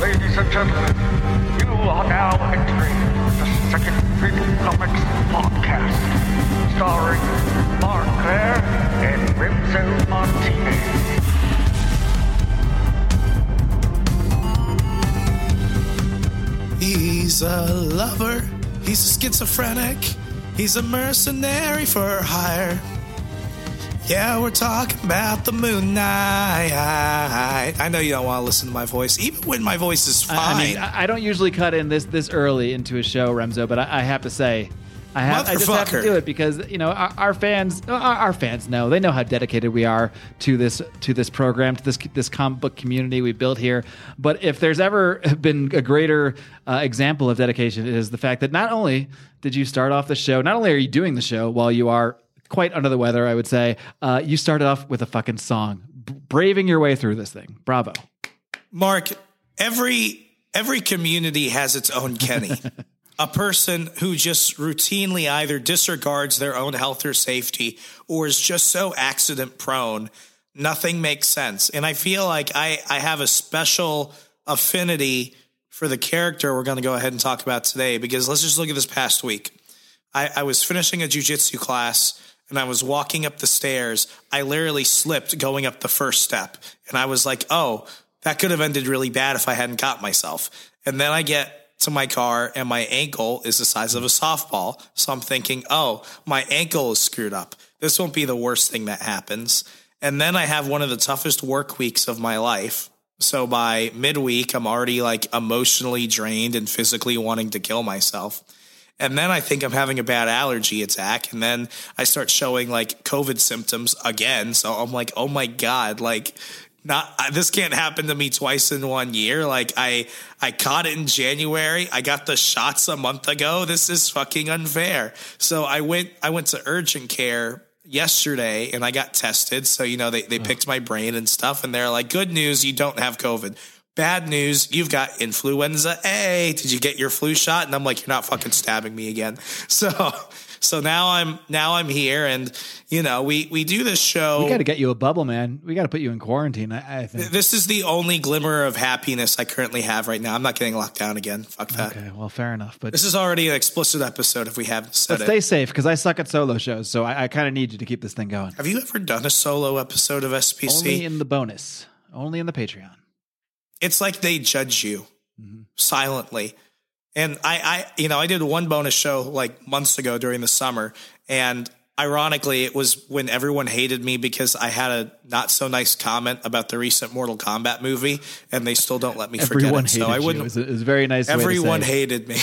Ladies and gentlemen, you are now entering the Second Print Comics Podcast, starring Mark Claire and Remzo Martinez. He's a lover. He's a schizophrenic. He's a mercenary for hire. Yeah, we're talking about the Moon Knight. I know you don't want to listen to my voice, even when my voice is fine. I, I mean, I don't usually cut in this this early into a show, Remzo, but I, I have to say, I have I just have to do it because you know our, our fans, our, our fans know they know how dedicated we are to this to this program, to this this comic book community we built here. But if there's ever been a greater uh, example of dedication, it is the fact that not only did you start off the show, not only are you doing the show while you are quite under the weather, I would say, uh, you started off with a fucking song, b- braving your way through this thing. Bravo. Mark, every every community has its own Kenny. a person who just routinely either disregards their own health or safety or is just so accident prone, nothing makes sense. And I feel like I, I have a special affinity for the character we're going to go ahead and talk about today because let's just look at this past week. I, I was finishing a jujitsu class and I was walking up the stairs. I literally slipped going up the first step. And I was like, oh, that could have ended really bad if I hadn't caught myself. And then I get to my car and my ankle is the size of a softball. So I'm thinking, oh, my ankle is screwed up. This won't be the worst thing that happens. And then I have one of the toughest work weeks of my life. So by midweek, I'm already like emotionally drained and physically wanting to kill myself. And then I think I'm having a bad allergy attack. And then I start showing like COVID symptoms again. So I'm like, oh my God, like, not this can't happen to me twice in one year. Like I I caught it in January. I got the shots a month ago. This is fucking unfair. So I went I went to urgent care yesterday and I got tested. So you know they they mm. picked my brain and stuff and they're like, "Good news, you don't have COVID." Bad news, you've got influenza A. Did you get your flu shot? And I'm like, you're not fucking stabbing me again. So, so now I'm now I'm here, and you know we we do this show. We got to get you a bubble, man. We got to put you in quarantine. I, I think. This is the only glimmer of happiness I currently have right now. I'm not getting locked down again. Fuck that. Okay, well, fair enough. But This is already an explicit episode if we haven't said but it. stay safe because I suck at solo shows, so I, I kind of need you to keep this thing going. Have you ever done a solo episode of SPC? Only in the bonus, only in the Patreon. It's like they judge you Mm-hmm. silently. And I, I, you know, I did one bonus show like months ago during the summer, and ironically, it was when everyone hated me because I had a not so nice comment about the recent Mortal Kombat movie, and they still don't let me forget Everyone it. hated So I wouldn't. It was, a, it was a very nice. everyone hated me.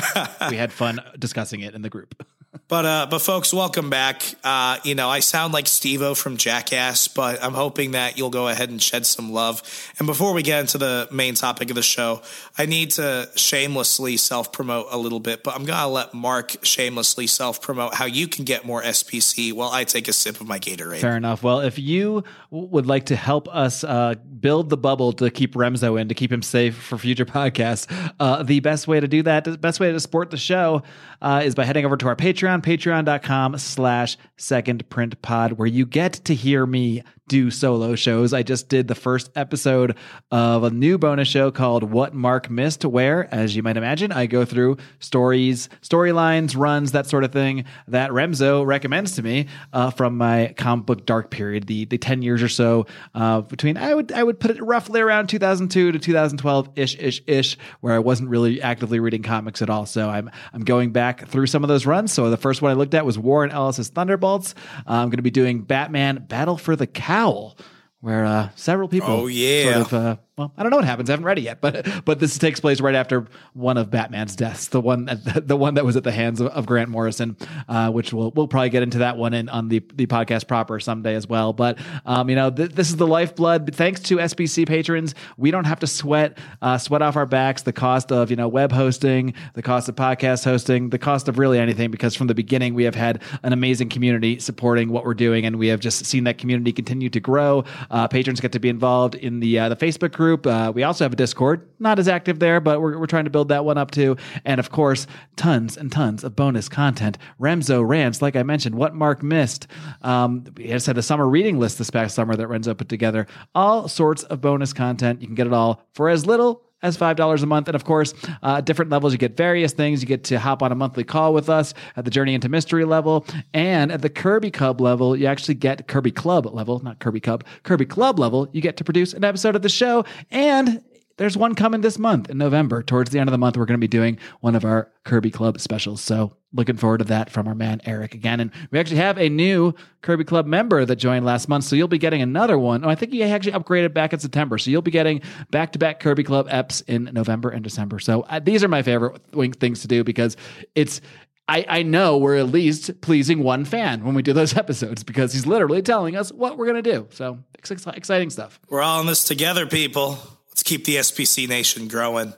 We had fun discussing it in the group. But uh, but folks, welcome back. Uh, you know, I sound like Steve-O from Jackass, but I'm hoping that you'll go ahead and shed some love. And before we get into the main topic of the show, I need to shamelessly self promote a little bit. But I'm gonna let Mark shamelessly self promote how you can get more SPC while I take a sip of my Gatorade. Fair enough. Well, if you would like to help us uh, build the bubble to keep Remzo in, to keep him safe for future podcasts, uh, the best way to do that, the best way to support the show uh, is by heading over to our Patreon, patreon.com slash second print pod, where you get to hear me do solo shows. I just did the first episode of a new bonus show called What Mark Missed, where, as you might imagine, I go through stories, storylines, runs, that sort of thing that Remzo recommends to me uh, from my comic book dark period, the the ten years or so uh, between. I would I would put it roughly around 2002 to 2012 ish ish ish, where I wasn't really actively reading comics at all. So I'm I'm going back through some of those runs. So the first one I looked at was Warren Ellis's Thunderbolts. Uh, I'm going to be doing Batman Battle for the Cowl. Where uh, several people Oh, yeah. sort of uh, well, I don't know what happens. I haven't read it yet, but but this takes place right after one of Batman's deaths, the one that, the one that was at the hands of, of Grant Morrison, uh, which we'll we'll probably get into that one in on the the podcast proper someday as well. But um, you know, th- this is the lifeblood. Thanks to SPC patrons, we don't have to sweat uh, sweat off our backs the cost of you know web hosting, the cost of podcast hosting, the cost of really anything. Because from the beginning, we have had an amazing community supporting what we're doing, and we have just seen that community continue to grow. Uh, patrons get to be involved in the uh, the Facebook group. Uh, we also have a Discord, not as active there, but we're, we're trying to build that one up too. And of course, tons and tons of bonus content. Remzo rants, like I mentioned, what Mark missed. Um, we just had a summer reading list this past summer that Remzo put together. All sorts of bonus content. You can get it all for as little as $5 a month. And of course, uh, different levels, you get various things. You get to hop on a monthly call with us at the Journey into Mystery level. And at the Kirby Cub level, you actually get Kirby Club level, not Kirby Cub, Kirby Club level. You get to produce an episode of the show. And there's one coming this month in November. Towards the end of the month, we're going to be doing one of our Kirby Club specials. So looking forward to that from our man Eric again. And we actually have a new Kirby Club member that joined last month. So you'll be getting another one. Oh, I think he actually upgraded back in September. So you'll be getting back to back Kirby Club eps in November and December. So uh, these are my favorite things to do because it's I, I, know we're at least pleasing one fan when we do those episodes because he's literally telling us what we're going to do. So exciting stuff. We're all in this together, people. Let's keep the SPC Nation growing.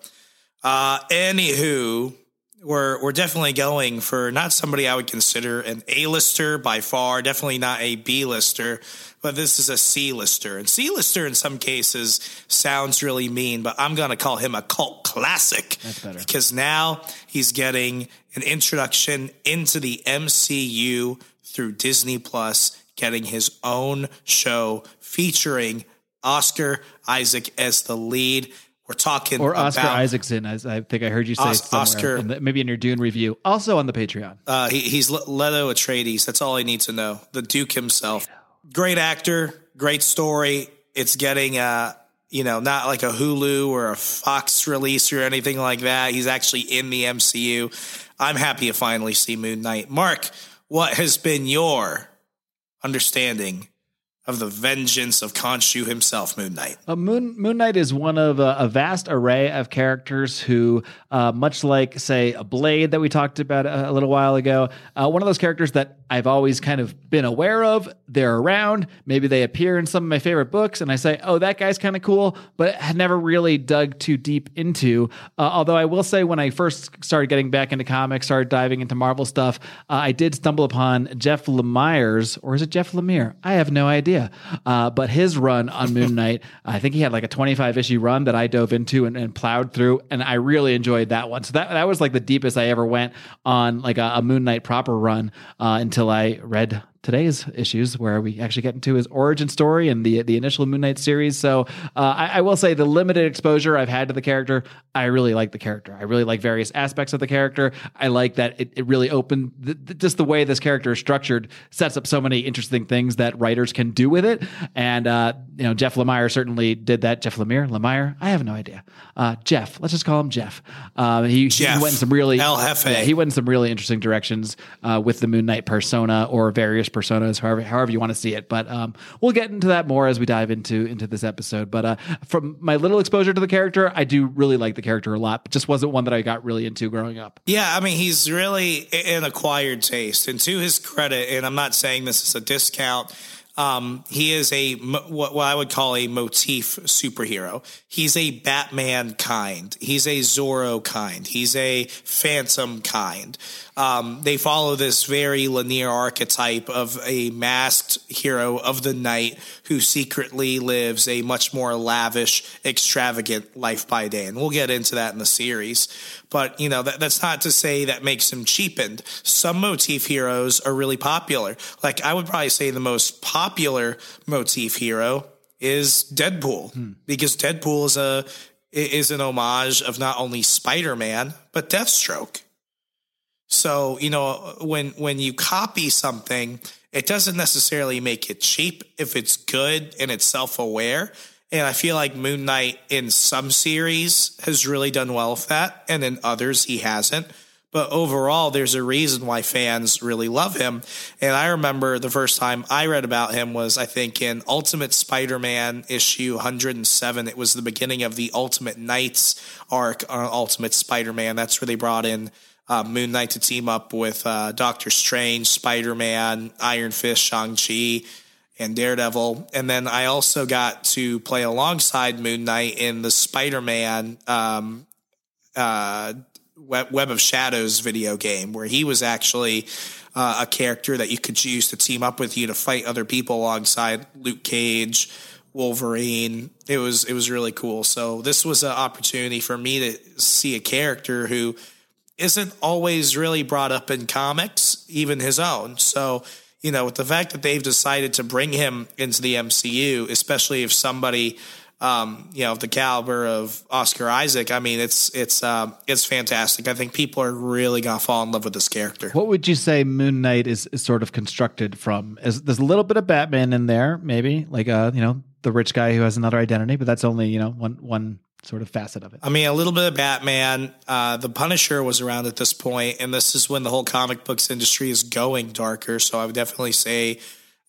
Uh, anywho, we're we're definitely going for not somebody I would consider an A-lister by far, definitely not a B-lister, but this is a C-lister. And C-lister in some cases sounds really mean, but I'm going to call him a cult classic. Because now he's getting an introduction into the MCU through Disney Plus, getting his own show featuring Oscar Isaac as the lead. We're talking or Oscar about, Isaacson, as I think I heard you say Os- Oscar- in the, maybe in your Dune review, also on the Patreon. Uh, he, he's Le- Leto Atreides. That's all I need to know. The Duke himself. Great actor, great story. It's getting, uh, you know, not like a Hulu or a Fox release or anything like that. He's actually in the MCU. I'm happy to finally see Moon Knight. Mark, what has been your understanding of the vengeance of Khonshu himself, Moon Knight? Uh, Moon Moon Knight is one of a, a vast array of characters who, uh, much like say a Blade that we talked about a, a little while ago, uh, one of those characters that I've always kind of been aware of. They're around. Maybe they appear in some of my favorite books, and I say, "Oh, that guy's kind of cool," but had never really dug too deep into. Uh, although I will say, when I first started getting back into comics, started diving into Marvel stuff, uh, I did stumble upon Jeff Lemire's, or is it Jeff Lemire? I have no idea. Uh, but his run on Moon Knight, I think he had like a 25 issue run that I dove into and, and plowed through, and I really enjoyed that one. So that that was like the deepest I ever went on like a, a Moon Knight proper run uh, until I read today's issues where we actually get into his origin story and the the initial Moon Knight series. So uh, I, I will say the limited exposure I've had to the character, I really like the character. I really like various aspects of the character. I like that it, it really opened the, the- just the way this character is structured sets up so many interesting things that writers can do with it. And uh, you know, Jeff Lemire certainly did that. Jeff Lemire, Lemire, I have no idea. Uh, Jeff, let's just call him Jeff. Uh, he, Jeff. he went in some really. Yeah, he went in some really interesting directions uh, with the Moon Knight persona or various personas, however however you want to see it. But um, we'll get into that more as we dive into into this episode. But uh, from my little exposure to the character, I do really like the character a lot. But just wasn't one that I got really into growing up. Yeah, I mean, he's really an acquired taste. And to his credit, and I'm not saying this is a discount, um, he is a what, what I would call a motif superhero. He's a Batman kind. He's a Zorro kind. He's a Phantom kind. Um, they follow this very linear archetype of a masked hero of the night who secretly lives a much more lavish, extravagant life by day. And we'll get into that in the series. But, you know, that, that's not to say that makes him cheapened. Some motif heroes are really popular. Like, I would probably say the most popular motif hero is Deadpool because Deadpool is a is an homage of not only Spider-Man but Deathstroke. So, you know, when when you copy something, it doesn't necessarily make it cheap if it's good and it's self-aware. And I feel like Moon Knight in some series has really done well with that, and in others he hasn't. but overall, there's a reason why fans really love him. And I remember the first time I read about him was, I think, in Ultimate Spider Man issue 107. It was the beginning of the Ultimate Knights arc on Ultimate Spider Man. That's where they brought in uh, Moon Knight to team up with uh, Doctor Strange, Spider Man, Iron Fist, Shang-Chi, and Daredevil. And then I also got to play alongside Moon Knight in the Spider Man. Um, uh, Web, Web of Shadows video game where he was actually uh, a character that you could choose to team up with you to fight other people alongside Luke Cage, Wolverine. It was it was really cool. So this was an opportunity for me to see a character who isn't always really brought up in comics, even his own. So you know, with the fact that they've decided to bring him into the MCU, especially if somebody um, you know, the caliber of Oscar Isaac, I mean, it's it's um, it's fantastic. I think people are really gonna fall in love with this character. What would you say Moon Knight is, is sort of constructed from? Is there's a little bit of Batman in there, maybe like uh, you know, the rich guy who has another identity, but that's only you know one one sort of facet of it. I mean, a little bit of Batman. Uh, the Punisher was around at this point, and this is when the whole comic books industry is going darker. So I would definitely say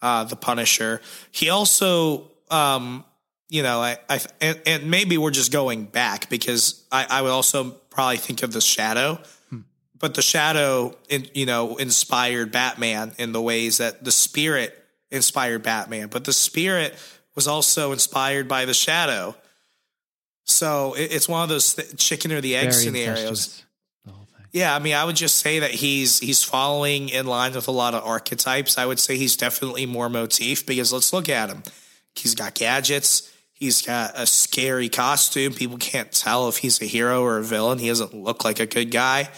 uh, the Punisher. He also um, you know, I, I and, and, maybe we're just going back because I, I would also probably think of the Shadow, hmm. but the Shadow, in, you know, inspired Batman in the ways that the Spirit inspired Batman, but the Spirit was also inspired by the Shadow. So it, it's one of those th- chicken or the egg Very scenarios. Yeah, I mean, I would just say that he's he's following in line with a lot of archetypes. I would say he's definitely more motif because let's look at him. He's got gadgets. He's got a scary costume. People can't tell if he's a hero or a villain. He doesn't look like a good guy.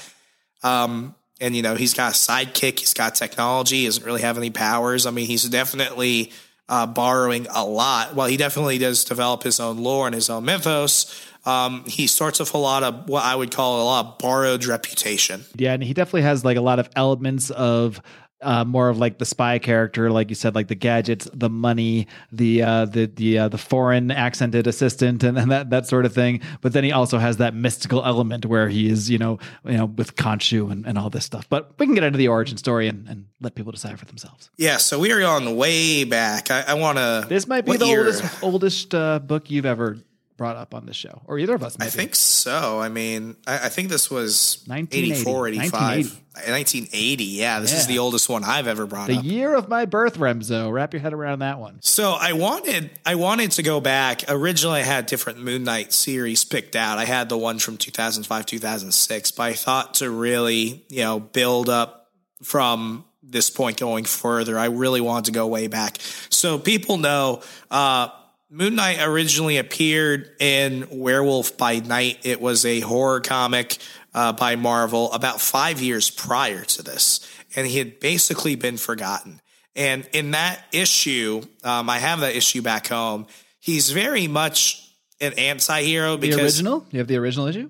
Um, and you know, he's got a sidekick. He's got technology. He doesn't really have any powers. I mean, he's definitely uh, borrowing a lot. Well, he definitely does develop his own lore and his own mythos. Um, he starts with a lot of what I would call a lot of borrowed reputation. Yeah, and he definitely has like a lot of elements of uh, more of like the spy character, like you said, like the gadgets, the money, the uh, the the uh, the foreign accented assistant, and, and that that sort of thing. But then he also has that mystical element where he is, you know, you know, with Khonshu and, and all this stuff. But we can get into the origin story and, and let people decide for themselves. Yeah, so we are on way back. I, I want to. This might be the year? oldest oldest uh, book you've ever brought up on the show, or either of us. Maybe. I think so. I mean, I, I think this was 84, 85. 1980. 1980. Yeah, this yeah. is the oldest one I've ever brought the up. The year of my birth, Remzo. Wrap your head around that one. So I wanted, I wanted to go back. Originally, I had different Moon Knight series picked out. I had the one from 2005, 2006, but I thought to really, you know, build up from this point going further. I really wanted to go way back. So people know, uh, Moon Knight originally appeared in Werewolf by Night. It was a horror comic uh, by Marvel about five years prior to this, and he had basically been forgotten. And in that issue, um, I have that issue back home. He's very much an anti-hero because the original. You have the original issue.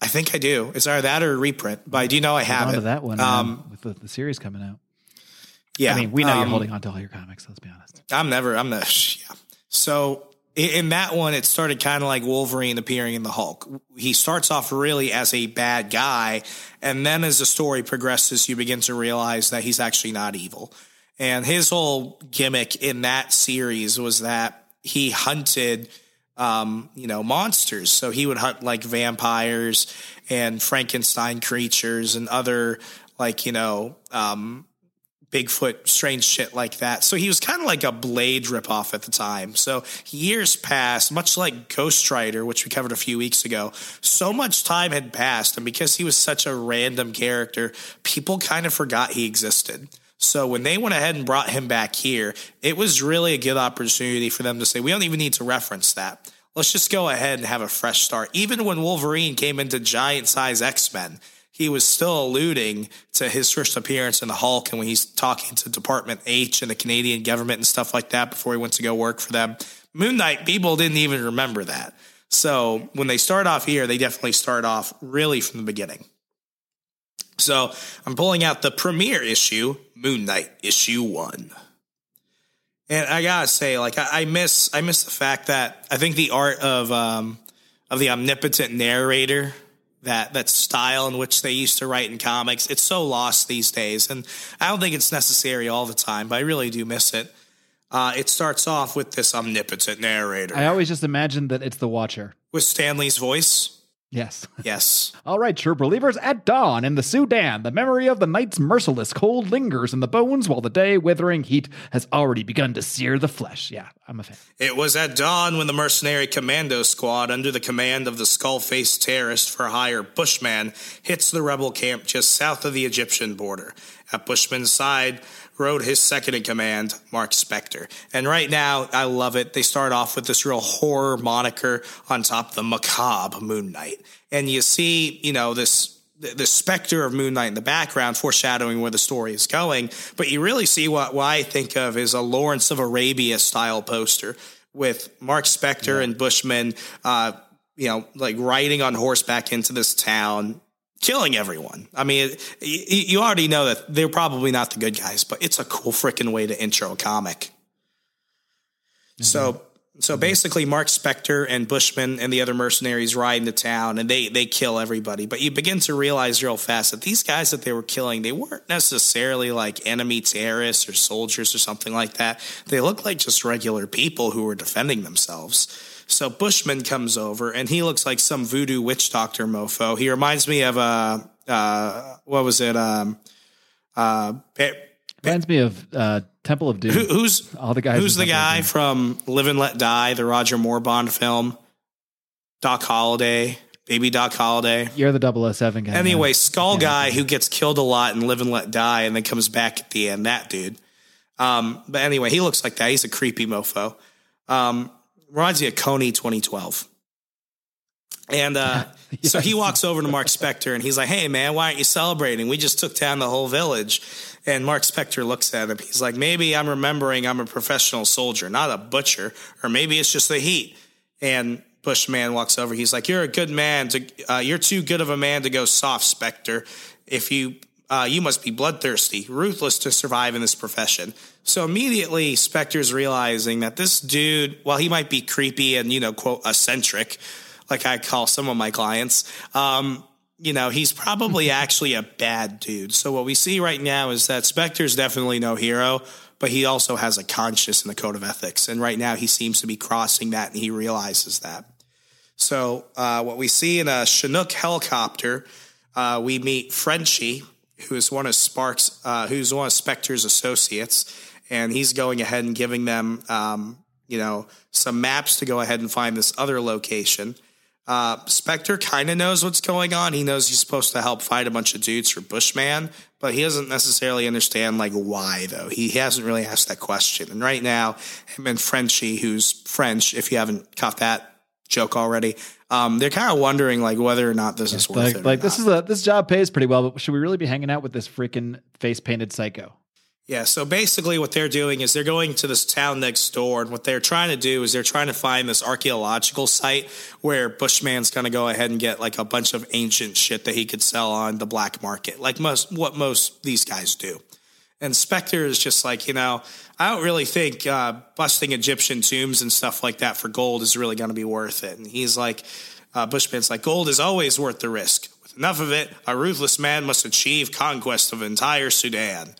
I think I do. It's either that or a reprint, but I do know I have it. that one um, with the, the, series coming out. Yeah, I mean, we know um, you're holding on to all your comics. Let's be honest. I'm never. I'm the. Yeah. So in that one, it started kind of like Wolverine appearing in the Hulk. He starts off really as a bad guy, and then as the story progresses, you begin to realize that he's actually not evil. And his whole gimmick in that series was that he hunted, um, you know, monsters. So he would hunt like vampires and Frankenstein creatures and other like you know um, Bigfoot, strange shit like that. So he was kind of like a Blade ripoff at the time. So years passed, much like Ghost Rider, which we covered a few weeks ago. So much time had passed, and because he was such a random character, people kind of forgot he existed. So when they went ahead and brought him back here, it was really a good opportunity for them to say, we don't even need to reference that. Let's just go ahead and have a fresh start. Even when Wolverine came into giant size X Men, he was still alluding to his first appearance in the Hulk and when he's talking to Department H and the Canadian government and stuff like that before he went to go work for them. Moon Knight, people didn't even remember that. So when they start off here, they definitely start off really from the beginning. So I'm pulling out the premiere issue, Moon Knight issue one. And I gotta say, like I, miss I miss the fact that I think the art of um of the omnipotent narrator that that style in which they used to write in comics. It's so lost these days, and I don't think it's necessary all the time, but I really do miss it. Uh, it starts off with this omnipotent narrator I always just imagine that it's the Watcher. with Stan Lee's voice. Yes. Yes, All right, true believers. At dawn in the Sudan, the memory of the night's merciless cold lingers in the bones, while the day withering heat has already begun to sear the flesh. Yeah, I'm a fan. it was at dawn when the mercenary commando squad, under the command of the skull-faced terrorist for hire Bushman, hits the rebel camp just south of the Egyptian border. At Bushman's side rode his second in command, Mark Spector. And right now, I love it. They start off with this real horror moniker on top of the macabre Moon Knight. And you see, you know, this the specter of Moon Knight in the background, foreshadowing where the story is going. But you really see what, what I think of as a Lawrence of Arabia style poster with Mark Spector and Bushman, uh, you know, like riding on horseback into this town, killing everyone. I mean, it, you, you already know that they're probably not the good guys, but it's a cool freaking way to intro a comic. Mm-hmm. So, so mm-hmm. basically, Mark Spector and Bushman and the other mercenaries ride into town and they they kill everybody. But you begin to realize real fast that these guys that they were killing, they weren't necessarily like enemy terrorists or soldiers or something like that. They looked like just regular people who were defending themselves. So Bushman comes over and he looks like some voodoo witch doctor mofo. He reminds me of uh uh what was it um uh Pa- Reminds me of uh, Temple of Doom. who, who's All the guys Who's the guy from Live and Let Die, the Roger Moore Bond film? Doc Holliday, baby Doc Holliday. You're the 007 guy. Anyway, man. Skull Yeah. Guy who gets killed a lot in Live and Let Die and then comes back at the end. That dude. Um, but anyway, he looks like that. He's a creepy mofo. Um, reminds me of Kony 2012. And uh, so he walks over to Mark Spector and he's like, Hey, man, why aren't you celebrating? We just took down the whole village. And Mark Spector looks at him. He's like, Maybe I'm remembering I'm a professional soldier, not a butcher, or maybe it's just the heat. And Bushman walks over. He's like, "You're a good man. To uh, you're too good of a man to go soft, Spector. If you uh, you must be bloodthirsty, ruthless to survive in this profession." So immediately, Spector's realizing that this dude, while he might be creepy and you know, quote eccentric, like I call some of my clients, um, you know, he's probably actually a bad dude. So what we see right now is that Spector's definitely no hero, but he also has a conscience and a code of ethics. And right now he seems to be crossing that and he realizes that. So uh, what we see in a Chinook helicopter, uh, we meet Frenchie, who is one of Sparks, uh, who's one of Spector's associates, and he's going ahead and giving them, um, you know, some maps to go ahead and find this other location. Uh, Spector kind of knows what's going on. He knows he's supposed to help fight a bunch of dudes for Bushman, but he doesn't necessarily understand like why though. He, he hasn't really asked that question. And right now, him and Frenchie, who's French, if you haven't caught that joke already, um, they're kind of wondering like whether or not this is worth like, it. like this not. is a this job pays pretty well, but should we really be hanging out with this freaking face painted psycho? Yeah, so basically what they're doing is they're going to this town next door, and what they're trying to do is they're trying to find this archaeological site where Bushman's going to go ahead and get like a bunch of ancient shit that he could sell on the black market, like most what most these guys do. And Spector is just like, you know, I don't really think uh, busting Egyptian tombs and stuff like that for gold is really going to be worth it. And he's like, uh, Bushman's like, gold is always worth the risk. With enough of it, a ruthless man must achieve conquest of entire Sudan.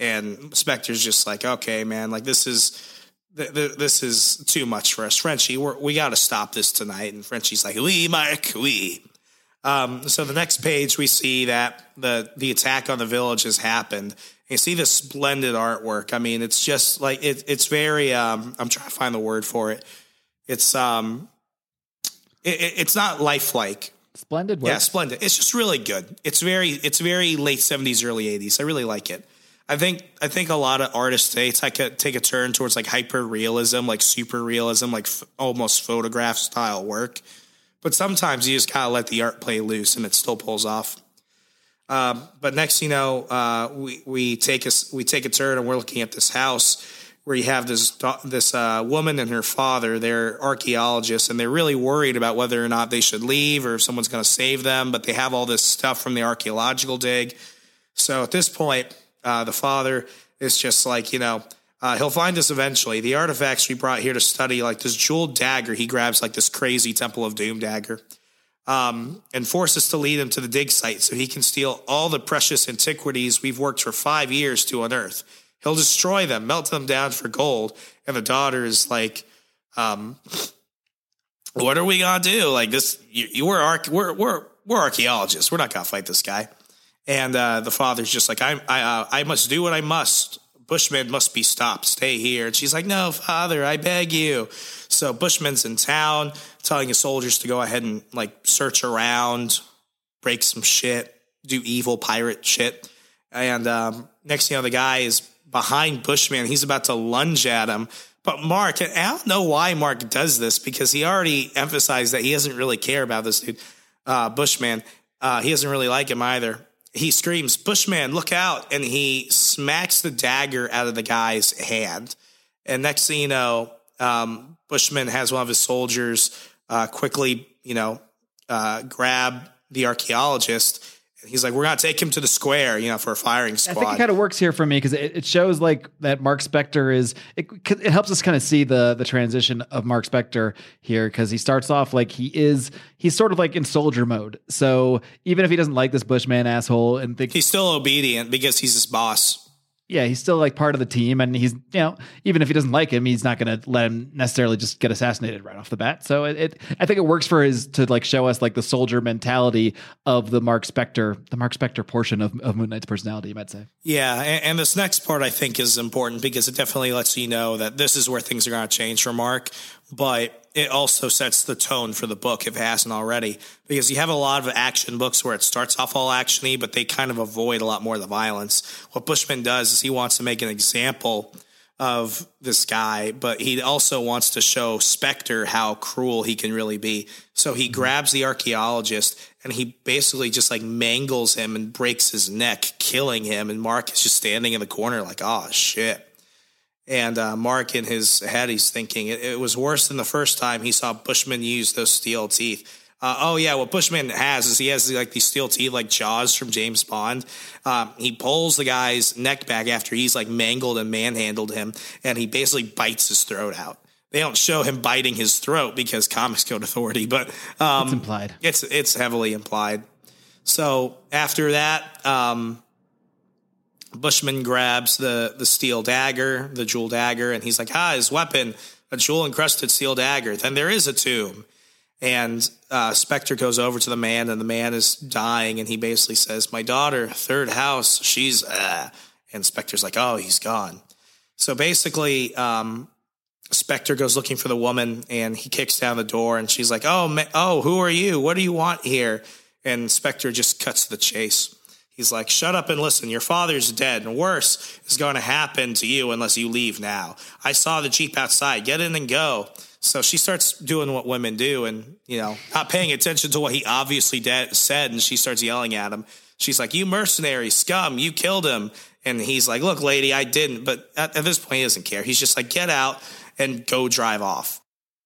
And Spector's just like, okay, man, like this is th- th- this is too much for us, Frenchie. We're, we got to stop this tonight. And Frenchie's like, oui, Mark, oui. Um, so the next page, we see that the the attack on the village has happened. You see this splendid artwork. I mean, it's just like it, it's very. Um, I'm trying to find the word for it. It's um, it, it- it's not lifelike. Splendid work. Yeah, splendid. It's just really good. It's very it's very late seventies, early eighties. I really like it. I think I think a lot of artists today take a take a turn towards like hyper realism, like super realism, like f- almost photograph style work. But sometimes you just gotta let the art play loose, and it still pulls off. Um, but next, you know, uh, we we take a we take a turn, and we're looking at this house where you have this this uh, woman and her father. They're archaeologists, and they're really worried about whether or not they should leave or if someone's going to save them. But they have all this stuff from the archaeological dig. So at this point, uh, the father is just like, you know, uh, he'll find us eventually. The artifacts we brought here to study, like this jeweled dagger, he grabs like this crazy Temple of Doom dagger. um, and forces to lead him to the dig site so he can steal all the precious antiquities we've worked for five years to unearth. He'll destroy them, melt them down for gold. And the daughter is like, um, what are we gonna do? Like this, you, you were arch- we're we're we're archaeologists. We're not gonna fight this guy. And uh, the father's just like, I I uh, I must do what I must. Bushman must be stopped. Stay here. And she's like, No, father, I beg you. So Bushman's in town, telling his soldiers to go ahead and like search around, break some shit, do evil pirate shit. And um, next thing you know, the guy is behind Bushman. He's about to lunge at him. But Mark, and I don't know why Mark does this because he already emphasized that he doesn't really care about this dude, uh, Bushman. Uh, he doesn't really like him either. He screams, Bushman, look out. And he smacks the dagger out of the guy's hand. And next thing you know, um, Bushman has one of his soldiers uh, quickly, you know, uh, grab the archaeologist. He's like, we're going to take him to the square, you know, for a firing squad. I think it kind of works here for me because it, it shows like that Mark Spector is it, it helps us kind of see the the transition of Mark Spector here because he starts off like he is he's sort of like in soldier mode. So even if he doesn't like this Bushman asshole and think He's still obedient because he's his boss. Yeah, he's still like part of the team, and he's you know even if he doesn't like him, he's not going to let him necessarily just get assassinated right off the bat. So it, it I think it works for his to like show us like the soldier mentality of the Mark Spector, the Mark Spector portion of, of Moon Knight's personality, you might say. Yeah, and, and this next part I think is important because it definitely lets you know that this is where things are going to change for Mark, but it also sets the tone for the book if it hasn't already. Because you have a lot of action books where it starts off all actiony, but they kind of avoid a lot more of the violence. What Bushman does is he wants to make an example of this guy, but he also wants to show Spector how cruel he can really be. So he grabs the archaeologist and he basically just like mangles him and breaks his neck, killing him. And Mark is just standing in the corner like, oh shit. And uh, Mark, in his head, he's thinking it, it was worse than the first time he saw Bushman use those steel teeth. Uh, oh yeah, what Bushman has is he has like these steel teeth like Jaws from James Bond. Um, he pulls the guy's neck back after he's like mangled and manhandled him, and he basically bites his throat out. They don't show him biting his throat because Comics Code Authority, but um, It's implied. It's it's heavily implied. So after that, um, Bushman grabs the the steel dagger, the jewel dagger, and he's like, "Ah, his weapon, a jewel encrusted steel dagger." Then there is a tomb, and uh, Spector goes over to the man, and the man is dying, and he basically says, "My daughter, third house, she's," uh, and Spector's like, "Oh, he's gone." So basically, um, Spector goes looking for the woman, and he kicks down the door, and she's like, "Oh, ma- oh, who are you? What do you want here?" And Spector just cuts the chase. He's like, "Shut up and listen. Your father's dead, and worse is going to happen to you unless you leave now. I saw the jeep outside. Get in and go." So she starts doing what women do, and you know, not paying attention to what he obviously de- said, and she starts yelling at him. She's like, "You mercenary scum! You killed him!" And he's like, "Look, lady, I didn't." But at, at this point, he doesn't care. He's just like, "Get out and go drive off."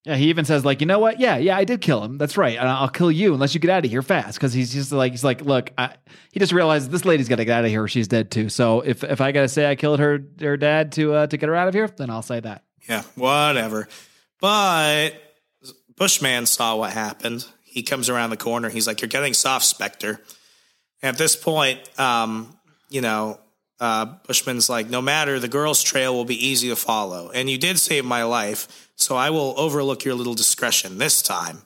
Yeah, he even says like, you know what? Yeah, yeah, I did kill him. That's right. And I'll kill you unless you get out of here fast. Because he's just like, he's like, look, I, he just realizes this lady's got to get out of here. She's dead too. So if if I gotta say I killed her her dad to uh, to get her out of here, then I'll say that. Yeah, whatever. But Bushman saw what happened. He comes around the corner. He's like, "You're getting soft, Spector." At this point, um, you know, uh, Bushman's like, "No matter, the girl's trail will be easy to follow, and you did save my life, so I will overlook your little discretion this time."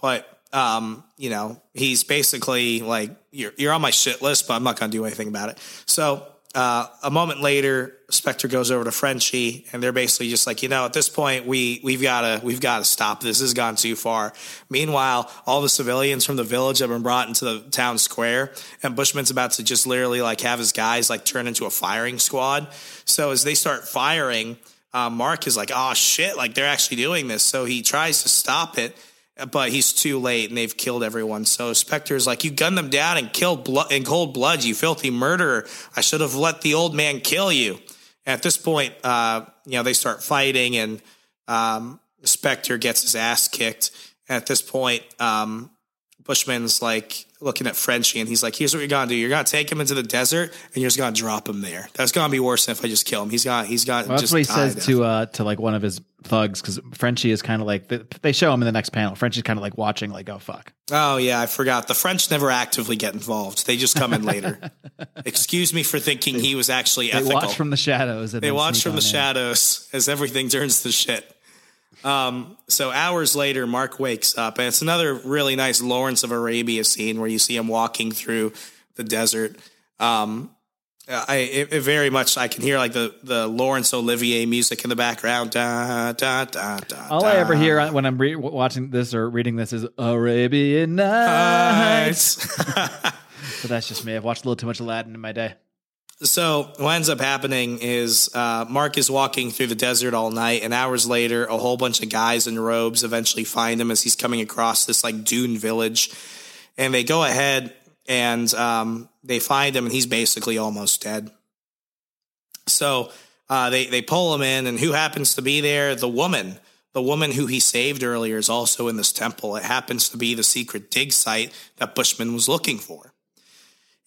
But um, you know, he's basically like, "You're you're on my shit list, but I'm not going to do anything about it." So uh, a moment later, Spector goes over to Frenchie, and they're basically just like, you know, at this point, we we've got to we've got to stop this. This has gone too far. Meanwhile, all the civilians from the village have been brought into the town square, and Bushman's about to just literally like have his guys like turn into a firing squad. So as they start firing, uh, Mark is like, oh shit, like they're actually doing this. So he tries to stop it but he's too late and they've killed everyone. So Spector's like, you gunned them down and killed blood in cold blood, you filthy murderer. I should have let the old man kill you. At this point, uh, you know, they start fighting and um, Spector gets his ass kicked. And at this point, um, Bushman's like looking at Frenchie and he's like, here's what you're gonna do. You're gonna take him into the desert and you're just gonna drop him there. That's gonna be worse than if I just kill him. He's got he's got Well, that's just what he says to uh to like one of his thugs because Frenchie is kind of like they, show him in the next panel. Frenchie's kind of like watching, like, oh fuck. Oh yeah, I forgot. The French never actively get involved. They just come in later. Excuse me for thinking he was actually ethical. They watch from the shadows. They watch from the in. shadows as everything turns to shit. Um, so hours later, Mark wakes up, and it's another really nice Lawrence of Arabia scene where you see him walking through the desert. Um, I it, it very much I can hear like the the Laurence Olivier music in the background. Da, da, da, da, All I ever hear when I'm re- watching this or reading this is Arabian Nights. But that's just me. I've watched a little too much Aladdin in my day. So what ends up happening is uh, Mark is walking through the desert all night, and hours later, a whole bunch of guys in robes eventually find him as he's coming across this like dune village, and they go ahead and um, they find him, and he's basically almost dead. So uh, they they pull him in, and who happens to be there? The woman. The woman who he saved earlier is also in this temple. It happens to be the secret dig site that Bushman was looking for.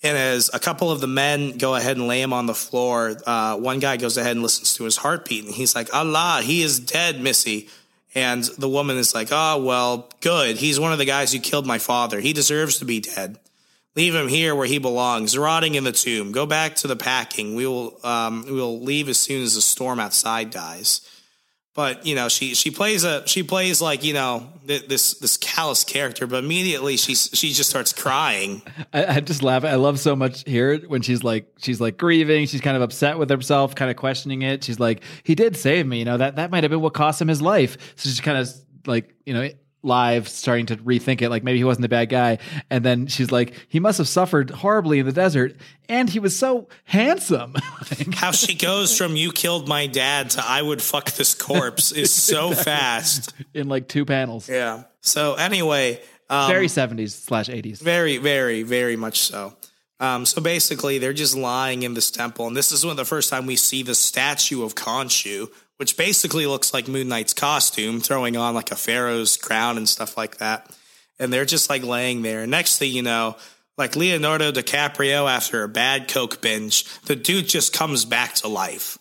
And as a couple of the men go ahead and lay him on the floor, uh, one guy goes ahead and listens to his heartbeat, and he's like, Allah, he is dead, Missy. And the woman is like, Oh, well, good. He's one of the guys who killed my father. He deserves to be dead. Leave him here where he belongs, rotting in the tomb. Go back to the packing. We will, um, we will leave as soon as the storm outside dies. But you know, she she plays a she plays like you know th- this this callous character, but immediately she she just starts crying. I, I just laugh. I love so much here when she's like she's like grieving. She's kind of upset with herself, kind of questioning it. She's like, he did save me. You know that that might have been what cost him his life. So she's kind of like you know live starting to rethink it like maybe he wasn't a bad guy and then she's like he must have suffered horribly in the desert and he was so handsome Like, How she goes from "you killed my dad" to "I would fuck this corpse" is so fast. in like two panels Yeah. So anyway, um, very 70s slash 80s Very, very, very much so. Um, so basically, they're just lying in this temple, and this is one of the first time we see the statue of Khonshu, which basically looks like Moon Knight's costume, throwing on like a pharaoh's crown and stuff like that. And they're just like laying there. Next thing you know, like Leonardo DiCaprio after a bad coke binge, the dude just comes back to life.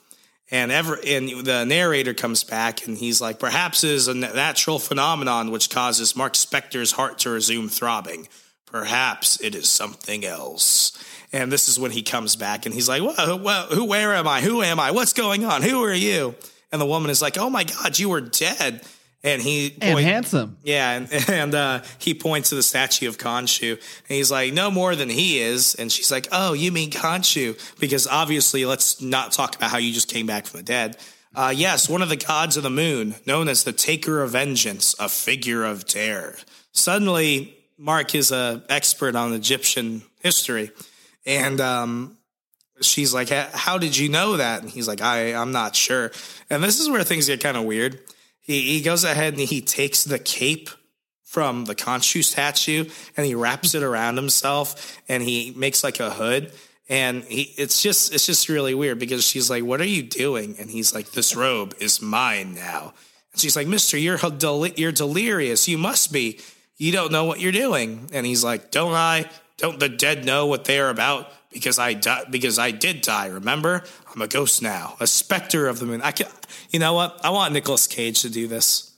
And ever and the narrator comes back and he's like, perhaps it is a natural phenomenon which causes Mark Spector's heart to resume throbbing. Perhaps it is something else. And this is when he comes back and he's like, well, who, where am I? Who am I? What's going on? Who are you? And the woman is like, oh my God, you were dead. And he and point- handsome yeah, and, and uh, he points to the statue of Khonshu, and he's like, "No more than he is." And she's like, "Oh, you mean Khonshu?" Because obviously, let's not talk about how you just came back from the dead. Uh, yes, one of the gods of the moon, known as the Taker of Vengeance, a figure of terror. Suddenly, Mark is a expert on Egyptian history, and um, she's like, "How- "How did you know that?" And he's like, "I I'm not sure." And this is where things get kind of weird. He he goes ahead and he takes the cape from the Khonshu statue and he wraps it around himself and he makes like a hood. And he, it's just, it's just really weird because she's like, "What are you doing?" And he's like, "This robe is mine now." And she's like, "Mister, you're del- you're delirious. You must be. You don't know what you're doing." And he's like, "Don't I? Don't the dead know what they are about? Because I di- because I did die. Remember, I'm a ghost now, a specter of the moon. I can, you know what? I want Nicolas Cage to do this.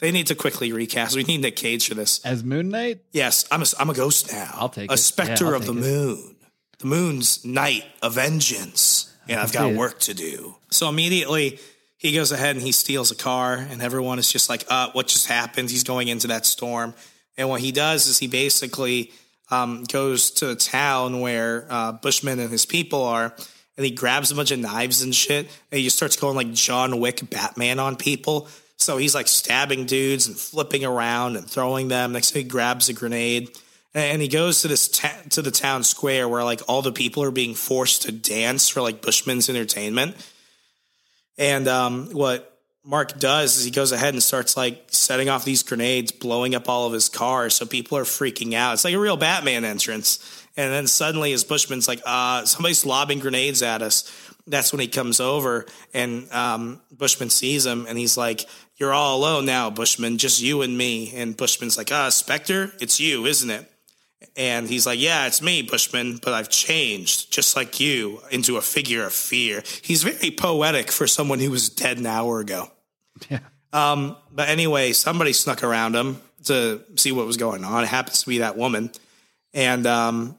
They need to quickly recast. We need Nick Cage for this. as moon knight Yes, I'm a, I'm a ghost now. I'll take a it. specter Yeah, of the it. moon. The moon's night of vengeance, and I've got work to do. So immediately he goes ahead and he steals a car, and everyone is just like, "Uh, what just happened?" He's going into that storm, and what he does is he basically um, goes to a town where uh, Bushman and his people are. And he grabs a bunch of knives and shit, and he just starts going like John Wick Batman on people. So he's like stabbing dudes and flipping around and throwing them. Next thing he grabs a grenade and he goes to this ta- to the town square where like all the people are being forced to dance for like Bushman's entertainment. And um, what Mark does is he goes ahead and starts like setting off these grenades, blowing up all of his cars. So people are freaking out. It's like a real Batman entrance. And then suddenly, his Bushman's like, uh, somebody's lobbing grenades at us. That's when he comes over and um, Bushman sees him and he's like, You're all alone now, Bushman, just you and me. And Bushman's like, Ah, Spector, it's you, isn't it? And he's like, Yeah, it's me, Bushman, but I've changed, just like you, into a figure of fear. He's very poetic for someone who was dead an hour ago. Yeah. Um, but anyway, somebody snuck around him to see what was going on. It happens to be that woman. And um,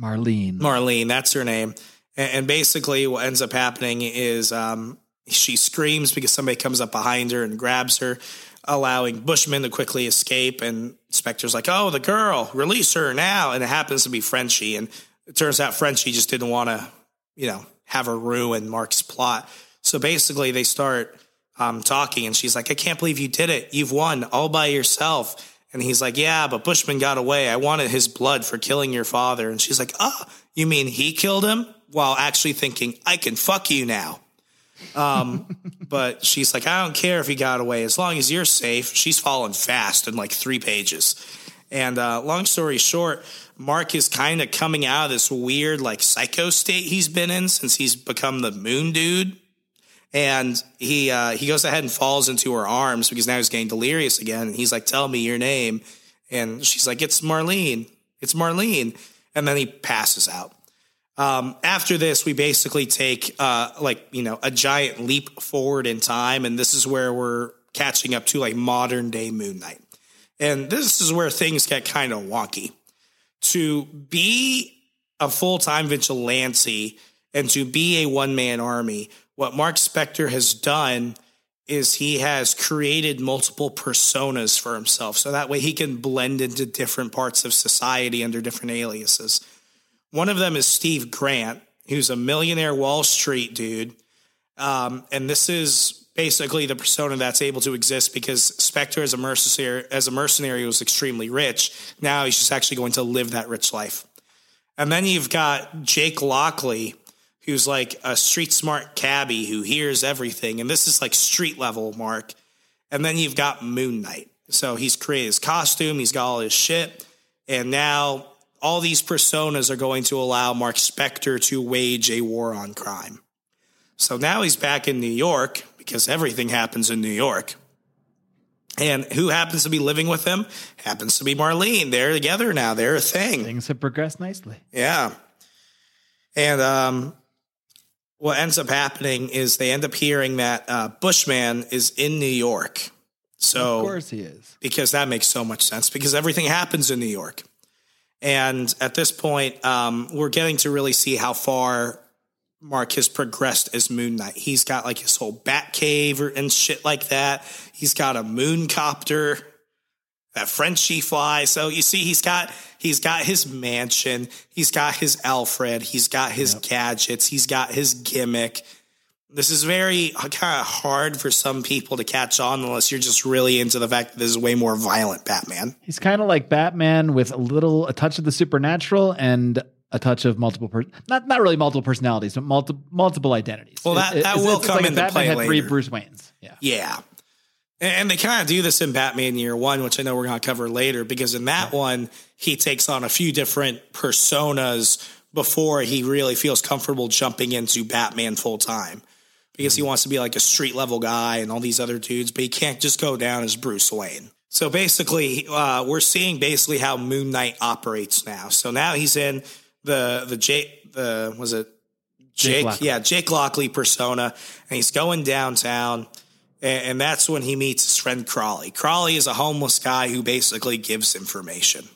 Marlene. Marlene, that's her name. And, and basically, what ends up happening is um, she screams because somebody comes up behind her and grabs her, allowing Bushman to quickly escape. And Spector's like, "Oh, the girl, release her now!" And it happens to be Frenchie, and it turns out Frenchie just didn't want to, you know, have her ruin Mark's plot. So basically, they start um, talking, and she's like, "I can't believe you did it. You've won all by yourself." And he's like, "Yeah, but Bushman got away. I wanted his blood for killing your father." And she's like, "Oh, you mean he killed him?" While actually thinking, "I can fuck you now." Um, but she's like, "I don't care if he got away as long as you're safe." She's fallen fast in like three pages. And uh, long story short, Mark is kind of coming out of this weird like psycho state he's been in since he's become the Moon Dude and he uh, he goes ahead and falls into her arms because now he's getting delirious again. And he's like, "Tell me your name," and she's like, "It's Marlene. It's Marlene." And then he passes out. Um, after this, we basically take uh, like you know a giant leap forward in time, and this is where we're catching up to like modern day Moon Knight, and this is where things get kind of wonky. To be a full time vigilante and to be a one man army, what Mark Spector has done is he has created multiple personas for himself. So that way he can blend into different parts of society under different aliases. One of them is Steve Grant, who's a millionaire Wall Street dude. Um, and this is basically the persona that's able to exist because Spector as a mercenary as a mercenary was extremely rich. Now he's just actually going to live that rich life. And then you've got Jake Lockley, who's like a street smart cabbie who hears everything. And this is like street level Mark. And then you've got Moon Knight. So he's created his costume, he's got all his shit. And now all these personas are going to allow Mark Spector to wage a war on crime. So now he's back in New York because everything happens in New York. And who happens to be living with him? Happens to be Marlene. They're together now. They're a thing. Things have progressed nicely. Yeah. And um, what ends up happening is they end up hearing that uh, Bushman is in New York. So, Of course he is. because that makes so much sense because everything happens in New York. And at this point, um, we're getting to really see how far Mark has progressed as Moon Knight. He's got like his whole bat cave and shit like that. He's got a moon copter that Frenchie fly. So you see, he's got he's got his mansion, he's got his Alfred, he's got his gadgets, he's got his gimmick. This is very uh, kind of hard for some people to catch on unless you're just really into the fact that this is way more violent Batman. He's kind of like Batman with a little a touch of the supernatural and a touch of multiple per- not not really multiple personalities, but multiple multiple identities. Well, that- that will come if into Batman play had three. Bruce Waynes. Yeah. Yeah. And and they kind of do this in Batman Year One, which I know we're going to cover later, because in that one, he takes on a few different personas before he really feels comfortable jumping into Batman full time. Because he wants to be like a street level guy and all these other dudes, but he can't just go down as Bruce Wayne. So basically, uh, we're seeing basically how Moon Knight operates now. So now he's in the the Jake the was it Jake, Lockley. yeah, Jake Lockley persona, and he's going downtown, and, and that's when he meets his friend Crawley. Crawley is a homeless guy who basically gives information.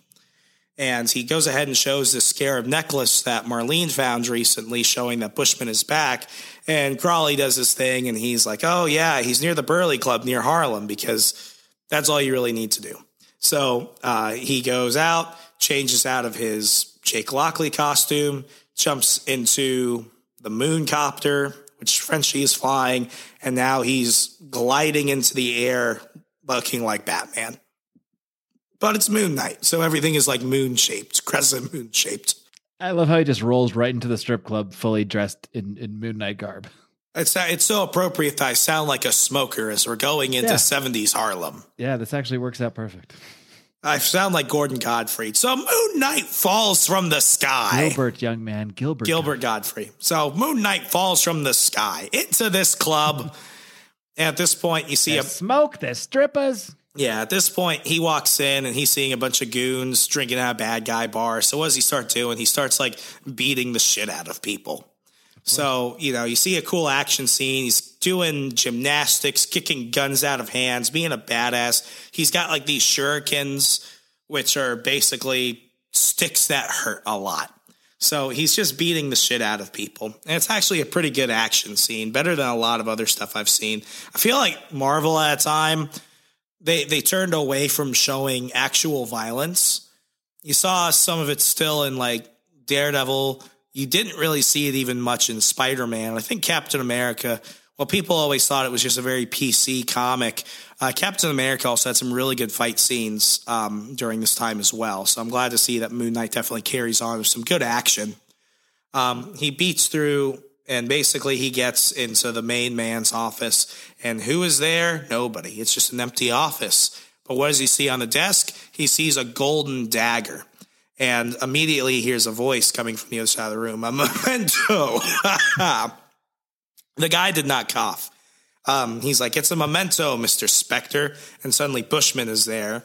And he goes ahead and shows this scarab necklace that Marlene found recently, showing that Bushman is back. And Crawley does his thing, and he's like, "Oh yeah, he's near the Burley Club near Harlem because that's all you really need to do." So uh, he goes out, changes out of his Jake Lockley costume, jumps into the moon copter, which Frenchie is flying, and now he's gliding into the air looking like Batman. But it's Moon Knight, so everything is like moon shaped, crescent moon shaped. I love how he just rolls right into the strip club fully dressed in, in Moon Knight garb. It's uh, it's so appropriate that I sound like a smoker as we're going into Yeah. 70s Harlem. Yeah, this actually works out perfect. I sound like Gordon Godfrey. So Moon Knight falls from the sky. Gilbert, young man, Gilbert. Gilbert Gottfried. So Moon Knight falls from the sky into this club. And at this point, you see a smoke, the strippers. Yeah. At this point, he walks in and he's seeing a bunch of goons drinking at a bad guy bar. So what does he start doing? He starts like beating the shit out of people. So, you know, you see a cool action scene. He's doing gymnastics, kicking guns out of hands, being a badass. He's got like these shurikens, which are basically sticks that hurt a lot. So he's just beating the shit out of people. And it's actually a pretty good action scene, better than a lot of other stuff I've seen. I feel like Marvel at a time, they they turned away from showing actual violence. You saw some of it still in like Daredevil. You didn't really see it even much in Spider Man. I think Captain America. Well, people always thought it was just a very PC comic. Uh, Captain America also had some really good fight scenes um, during this time as well. So I'm glad to see that Moon Knight definitely carries on with some good action. Um, he beats through and basically he gets into the main man's office. And who is there? Nobody. It's just an empty office. But what does he see on the desk? He sees a golden dagger. And immediately he hears a voice coming from the other side of the room. A memento. the guy did not cough. Um, he's like, it's a memento, Mr. Spector. And suddenly Bushman is there.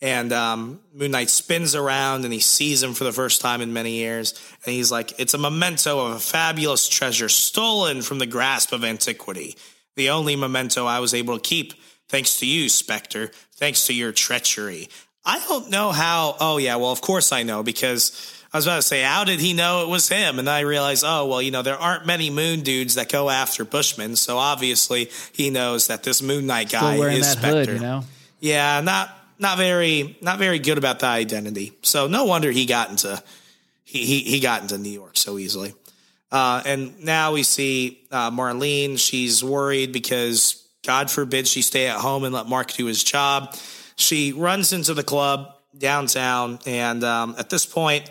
And um, Moon Knight spins around and he sees him for the first time in many years. And he's like, It's a memento of a fabulous treasure stolen from the grasp of antiquity. The only memento I was able to keep, thanks to you, Spector, thanks to your treachery. I don't know how. Oh, yeah, well, of course I know because. I was about to say, how did he know it was him? And I realized, oh, well, you know, there aren't many moon dudes that go after Bushman. So obviously he knows that this Moon Knight guy is Spector. hood, you know. Yeah, not not very not very good about the identity. So no wonder he got into he he, he got into New York so easily. Uh, and now we see uh, Marlene. She's worried because God forbid she stay at home and let Mark do his job. She runs into the club downtown, and um, at this point,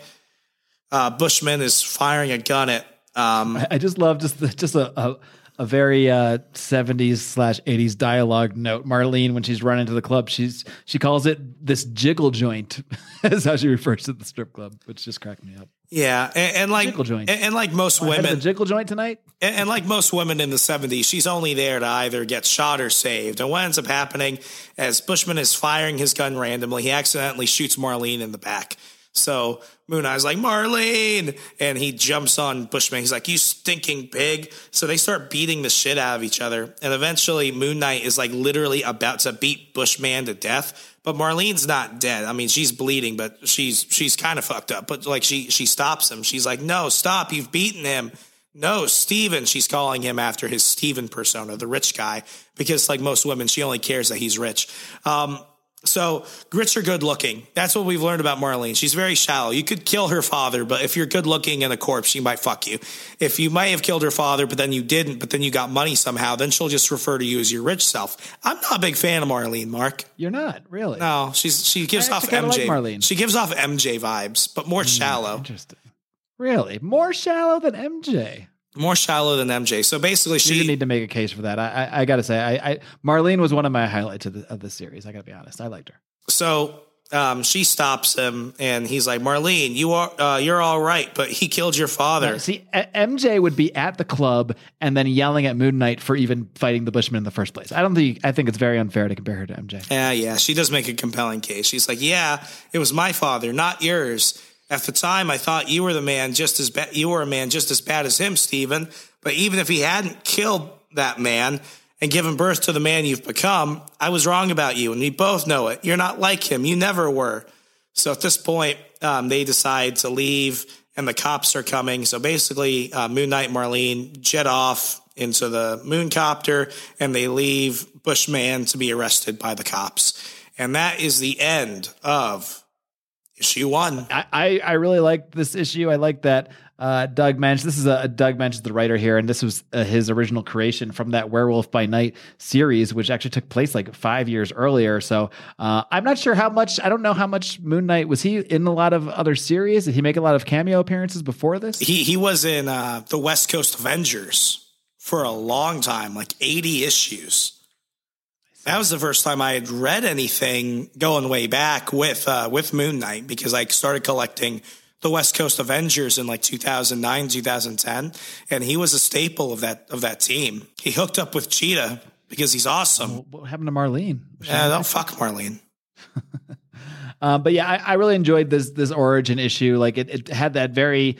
uh, Bushman is firing a gun at. Um, I I just love just the, just a, a a very uh 70s slash 80s dialogue note. Marlene, when she's running to the club, she's she calls it this jiggle joint. is how she refers to the strip club, which just cracked me up. yeah, and, and like Jiggle joint. and, and like most I women, the jiggle joint tonight. And, and like most women in the 70s, she's only there to either get shot or saved. And what ends up happening as Bushman is firing his gun randomly, he accidentally shoots Marlene in the back. So Moon Eye's like, Marlene! And he jumps on Bushman. He's like, You stinking pig. So they start beating the shit out of each other. And eventually, Moon Knight is like literally about to beat Bushman to death. But Marlene's not dead. I mean, she's bleeding, but she's she's kind of fucked up. But like she she stops him. She's like, No, stop, you've beaten him. No, Steven, she's calling him after his Steven persona, the rich guy, because like most women, she only cares that he's rich. Um, so grits are good looking. That's what we've learned about Marlene. She's very shallow. You could kill her father, but if you're good looking and a corpse, she might fuck you. If you might have killed her father, but then you didn't, but then you got money somehow, then she'll just refer to you as your rich self. I'm not a big fan of Marlene, Mark. You're not really. No, she's she gives off MJ. like Marlene. She gives off MJ vibes, but more hmm, shallow. Interesting. Really, more shallow than MJ. More shallow than MJ. So basically, she You need to make a case for that. I, I, I got to say, I, I Marlene was one of my highlights of the, of the series. I got to be honest. I liked her. So um, she stops him, and he's like, "Marlene, you are uh, you're all right, but he killed your father." See, A- MJ would be at the club and then yelling at Moon Knight for even fighting the Bushman in the first place. I don't think. I think it's very unfair to compare her to MJ. Yeah, yeah, she does make a compelling case. She's like, "Yeah, it was my father, not yours." At the time, I thought you were the man just as bad. You were a man just as bad as him, Stephen. But even if he hadn't killed that man and given birth to the man you've become, I was wrong about you, and we both know it. You're not like him. You never were. So at this point, um, they decide to leave, and the cops are coming. So basically, uh, Moon Knight and Marlene jet off into the moon copter, and they leave Bushman to be arrested by the cops. And that is the end of issue one. I, I, I really like this issue. I like that uh, Doug mentioned this is a, Doug Moench's the writer here, and this was uh, his original creation from that Werewolf by Night series, which actually took place like five years earlier. So uh, I'm not sure how much. I don't know how much Moon Knight was he in a lot of other series. Did he make a lot of cameo appearances before this? He he was in uh, the West Coast Avengers for a long time, like 80 issues. That was the first time I had read anything going way back with uh, with Moon Knight because I started collecting the West Coast Avengers in like 2009, 2010, and he was a staple of that of that team. He hooked up with Cheetah because he's awesome. What happened to Marlene? Yeah, don't fuck Marlene. Um, but yeah, I, I really enjoyed this this origin issue. Like it, it had that very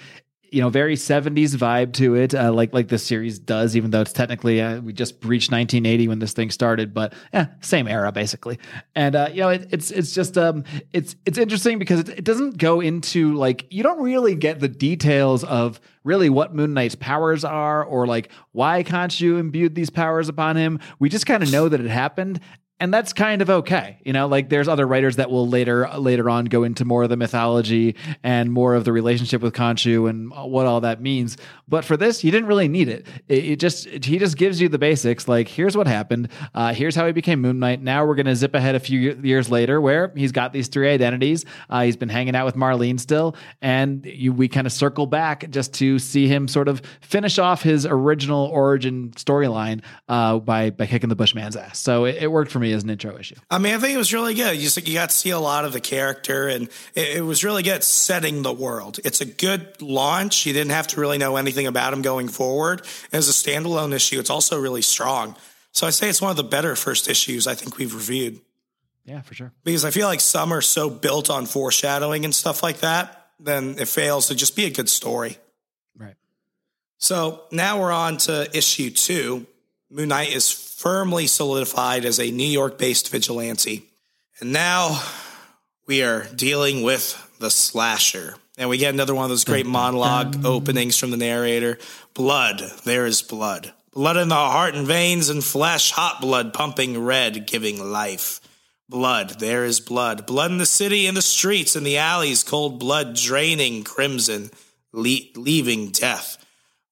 you know very 70s vibe to it uh, like like this series does even though it's technically uh, we just reached 1980 when this thing started but yeah same era basically. And uh, you know it, it's it's just um it's it's interesting because it, it doesn't go into like you don't really get the details of really what Moon Knight's powers are or like why Khonshu imbued these powers upon him. We just kind of know that it happened and that's kind of okay you know like there's other writers that will later later on go into more of the mythology and more of the relationship with Khonshu and what all that means. But for this you didn't really need it. It, it just it, he just gives you the basics like here's what happened uh, here's how he became moon knight. Now we're going to zip ahead a few years later where he's got these three identities. Uh, he's been hanging out with marlene still and you, we kind of circle back just to see him sort of finish off his original origin storyline uh, by by kicking the bushman's ass. So it, it worked for me as an intro issue. I mean, I think it was really good. You, you got to see a lot of the character, and it, it, was really good setting the world. It's a good launch. You didn't have to really know anything about him going forward. As a standalone issue, it's also really strong. So I say it's one of the better first issues I think we've reviewed. Yeah, for sure. Because I feel like some are so built on foreshadowing and stuff like that, then it fails to just be a good story. Right. So now we're on to issue two. Moon Knight is firmly solidified as a New York based vigilante. And now we are dealing with the slasher. And we get another one of those great mm-hmm. monologue mm-hmm. openings from the narrator Blood, there is blood. Blood in the heart and veins and flesh, hot blood pumping red, giving life. Blood, there is blood. Blood in the city, in the streets, in the alleys, cold blood draining crimson, le- leaving death.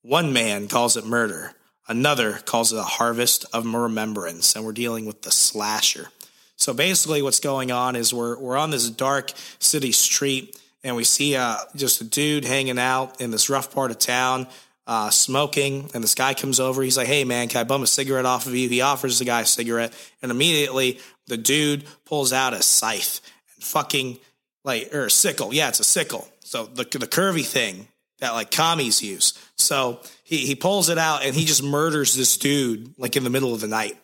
One man calls it murder. Another calls it a harvest of remembrance, and we're dealing with the slasher. So basically, what's going on is we're we're on this dark city street, and we see uh, just a dude hanging out in this rough part of town, uh, smoking. And this guy comes over. He's like, "Hey, man, can I bum a cigarette off of you?" He offers the guy a cigarette, and immediately the dude pulls out a scythe and fucking like or a sickle. Yeah, it's a sickle. So the the curvy thing that like commies use. So he he pulls it out and he just murders this dude like in the middle of the night.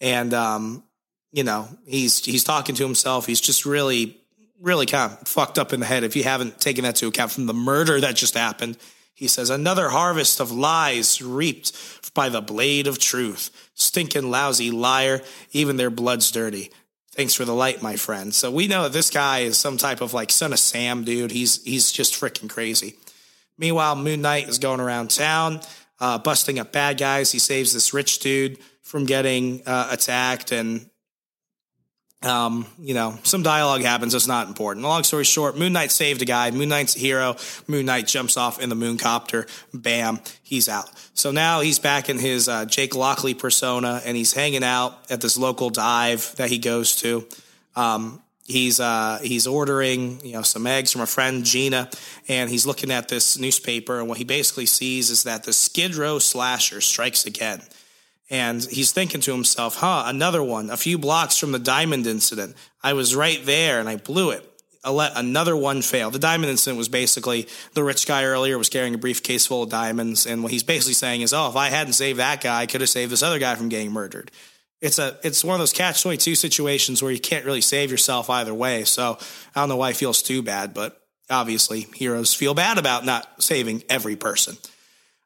And um, you know, he's he's talking to himself. He's just really really kind of fucked up in the head if you haven't taken that to account from the murder that just happened. He says, Another harvest of lies reaped by the blade of truth. Stinking lousy liar, even their blood's dirty. Thanks for the light, my friend. So we know that this guy is some type of like son of Sam dude. He's he's just freaking crazy. Meanwhile, Moon Knight is going around town, uh, busting up bad guys. He saves this rich dude from getting uh, attacked, and um, you know, some dialogue happens. It's not important. Long story short, Moon Knight saved a guy. Moon Knight's a hero. Moon Knight jumps off in the moon copter. Bam, he's out. So now he's back in his uh, Jake Lockley persona, and he's hanging out at this local dive that he goes to. Um, he's uh, he's ordering you know some eggs from a friend Gina, and he's looking at this newspaper, and what he basically sees is that the Skid Row slasher strikes again. And he's thinking to himself, huh, another one, a few blocks from the diamond incident. I was right there and I blew it. I'll let another one fail. The diamond incident was basically the rich guy earlier was carrying a briefcase full of diamonds. And what he's basically saying is, oh, if I hadn't saved that guy, I could have saved this other guy from getting murdered. It's a it's one of those catch twenty two situations where you can't really save yourself either way. So I don't know why he feels too bad, but obviously heroes feel bad about not saving every person.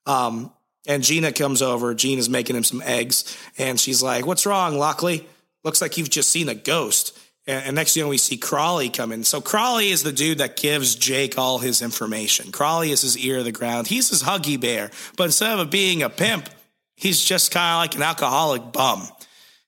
Um, and Gina comes over. Gina's making him some eggs, and she's like, "What's wrong, Lockley? Looks like you've just seen a ghost." And, next thing you know, we see Crawley come in. So Crawley is the dude that gives Jake all his information. Crawley is his ear to the ground. He's his huggy bear, but instead of being a pimp, he's just kind of like an alcoholic bum.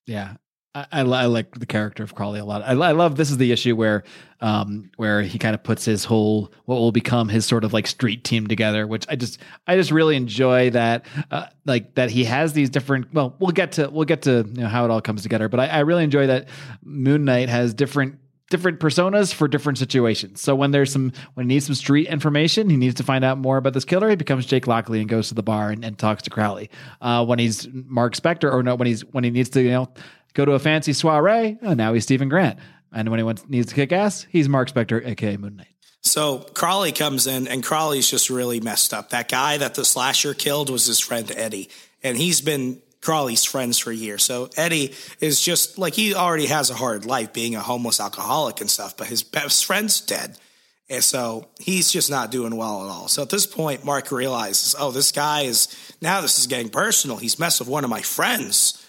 Yeah. I, I, I like the character of Crawley a lot. I, I love this is the issue where um where he kind of puts his whole what will become his sort of like street team together, which I just I just really enjoy that uh, like that he has these different well we'll get to we'll get to you know how it all comes together, but I, I really enjoy that Moon Knight has different different personas for different situations. So when there's some when he needs some street information, he needs to find out more about this killer. He becomes Jake Lockley and goes to the bar and, and talks to Crowley. Uh, when he's Mark Spector, or no, when he's when he needs to you know go to a fancy soiree, oh, now he's Stephen Grant. And when he wants, needs to kick ass, he's Mark Spector, aka Moon Knight. So Crawley comes in, and Crawley's just really messed up. That guy that the slasher killed was his friend Eddie, and he's been Crawley's friends for years. So Eddie is just like he already has a hard life being a homeless alcoholic and stuff, but his best friend's dead. And so he's just not doing well at all. So at this point, Mark realizes, oh, this guy is now this is getting personal. He's messed with one of my friends.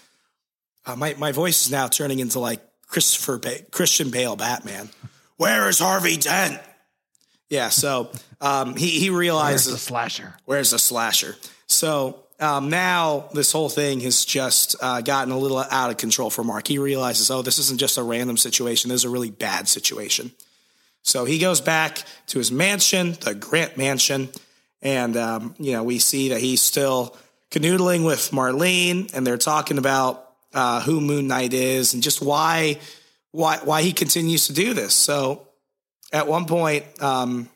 Uh, my my voice is now turning into like Christopher ba- Christian Bale Batman. Where is Harvey Dent? Yeah, so um, he he realizes the slasher. Where's the slasher? So um, now this whole thing has just uh, gotten a little out of control for Mark. He realizes, oh, this isn't just a random situation. This is a really bad situation. So he goes back to his mansion, the Grant Mansion, and um, you know we see that he's still canoodling with Marlene, and they're talking about uh, who Moon Knight is and just why why why he continues to do this. So at one point, um,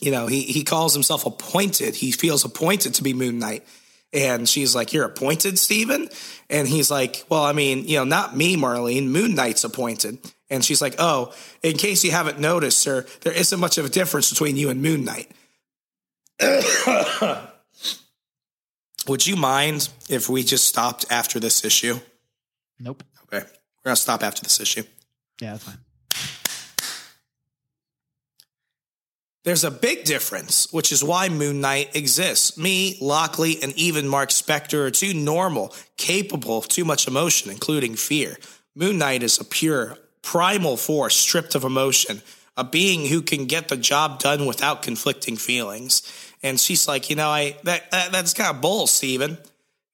you know, he he calls himself appointed. He feels appointed to be Moon Knight. And she's like, You're appointed, Steven? And he's like, Well, I mean, you know, not me, Marlene. Moon Knight's appointed. And she's like, Oh, in case you haven't noticed, sir, there isn't much of a difference between you and Moon Knight. Would you mind if we just stopped after this issue? Nope. Okay. We're going to stop after this issue. Yeah, that's fine. There's a big difference, which is why Moon Knight exists. Me, Lockley, and even Mark Spector are too normal, capable of too much emotion, including fear. Moon Knight is a pure, primal force stripped of emotion, a being who can get the job done without conflicting feelings. And she's like, you know, I that, that that's kind of bull, Steven.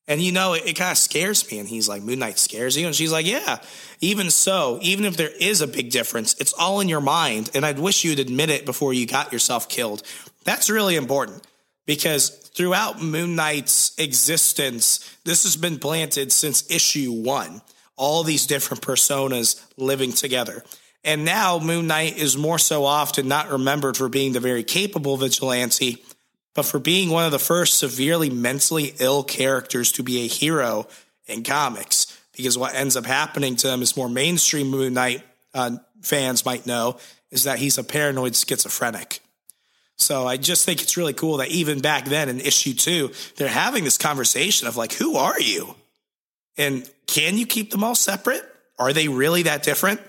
And you know, it, it kind of scares me. And he's like, Moon Knight scares you? And she's like, Yeah. Even so, even if there is a big difference, it's all in your mind. And I'd wish you'd admit it before you got yourself killed. That's really important because throughout Moon Knight's existence, this has been planted since issue one. All these different personas living together. And now Moon Knight is more so often not remembered for being the very capable vigilante, but for being one of the first severely mentally ill characters to be a hero in comics. Because what ends up happening to him is more mainstream Moon Knight uh, fans might know is that he's a paranoid schizophrenic. So I just think it's really cool that even back then in issue two, they're having this conversation of like, who are you? And can you keep them all separate? Are they really that different?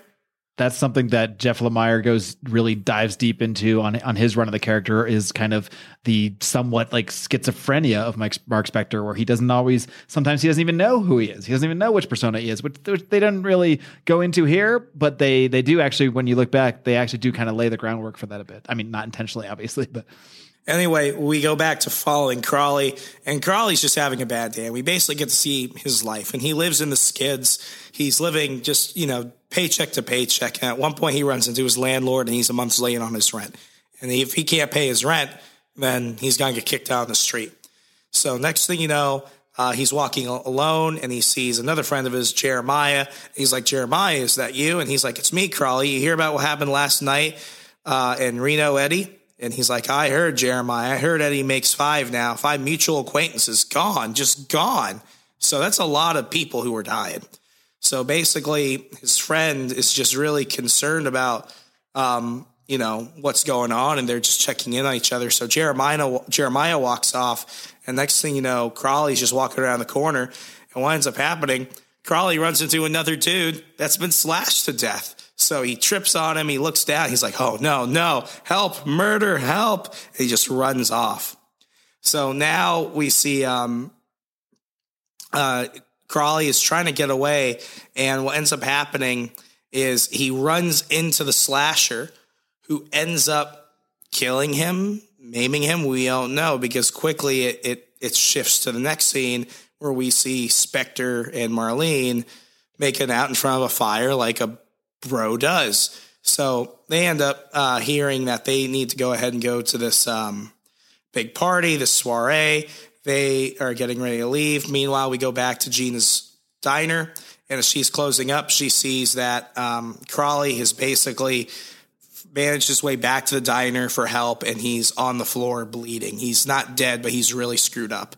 That's something that Jeff Lemire goes really dives deep into on on his run of the character is kind of the somewhat like schizophrenia of Mike, Mark Spector, where he doesn't always. Sometimes he doesn't even know who he is. He doesn't even know which persona he is, which, which they don't really go into here. But they they do actually, when you look back, they actually do kind of lay the groundwork for that a bit. I mean, not intentionally, obviously, but Anyway, we go back to following Crawley, and Crawley's just having a bad day. We basically get to see his life, and he lives in the skids. He's living just, you know, paycheck to paycheck. And at one point, he runs into his landlord, and he's a month's late on his rent. And if he can't pay his rent, then he's going to get kicked out on the street. So next thing you know, uh, he's walking alone and he sees another friend of his, Jeremiah. He's like, Jeremiah, is that you? And he's like, it's me, Crawley. You hear about what happened last night uh, in Reno, Eddie? And he's like, I heard Jeremiah. I heard Eddie makes five now. Five mutual acquaintances gone, just gone. So that's a lot of people who are dying. So basically, his friend is just really concerned about, um, you know, what's going on, and they're just checking in on each other. So Jeremiah Jeremiah walks off, and next thing you know, Crawley's just walking around the corner, and what ends up happening? Crawley runs into another dude that's been slashed to death. So he trips on him. He looks down. He's like, "Oh no, no! Help! Murder! Help!" And he just runs off. So now we see um, uh, Crawley is trying to get away, and what ends up happening is he runs into the slasher, who ends up killing him, maiming him. We don't know because quickly it it, it shifts to the next scene where we see Spector and Marlene making out in front of a fire like a bro does. So they end up uh, hearing that they need to go ahead and go to this um, big party, this soiree. They are getting ready to leave. Meanwhile, we go back to Gina's diner, and as she's closing up, she sees that um, Crawley has basically managed his way back to the diner for help, and he's on the floor bleeding. He's not dead, but he's really screwed up.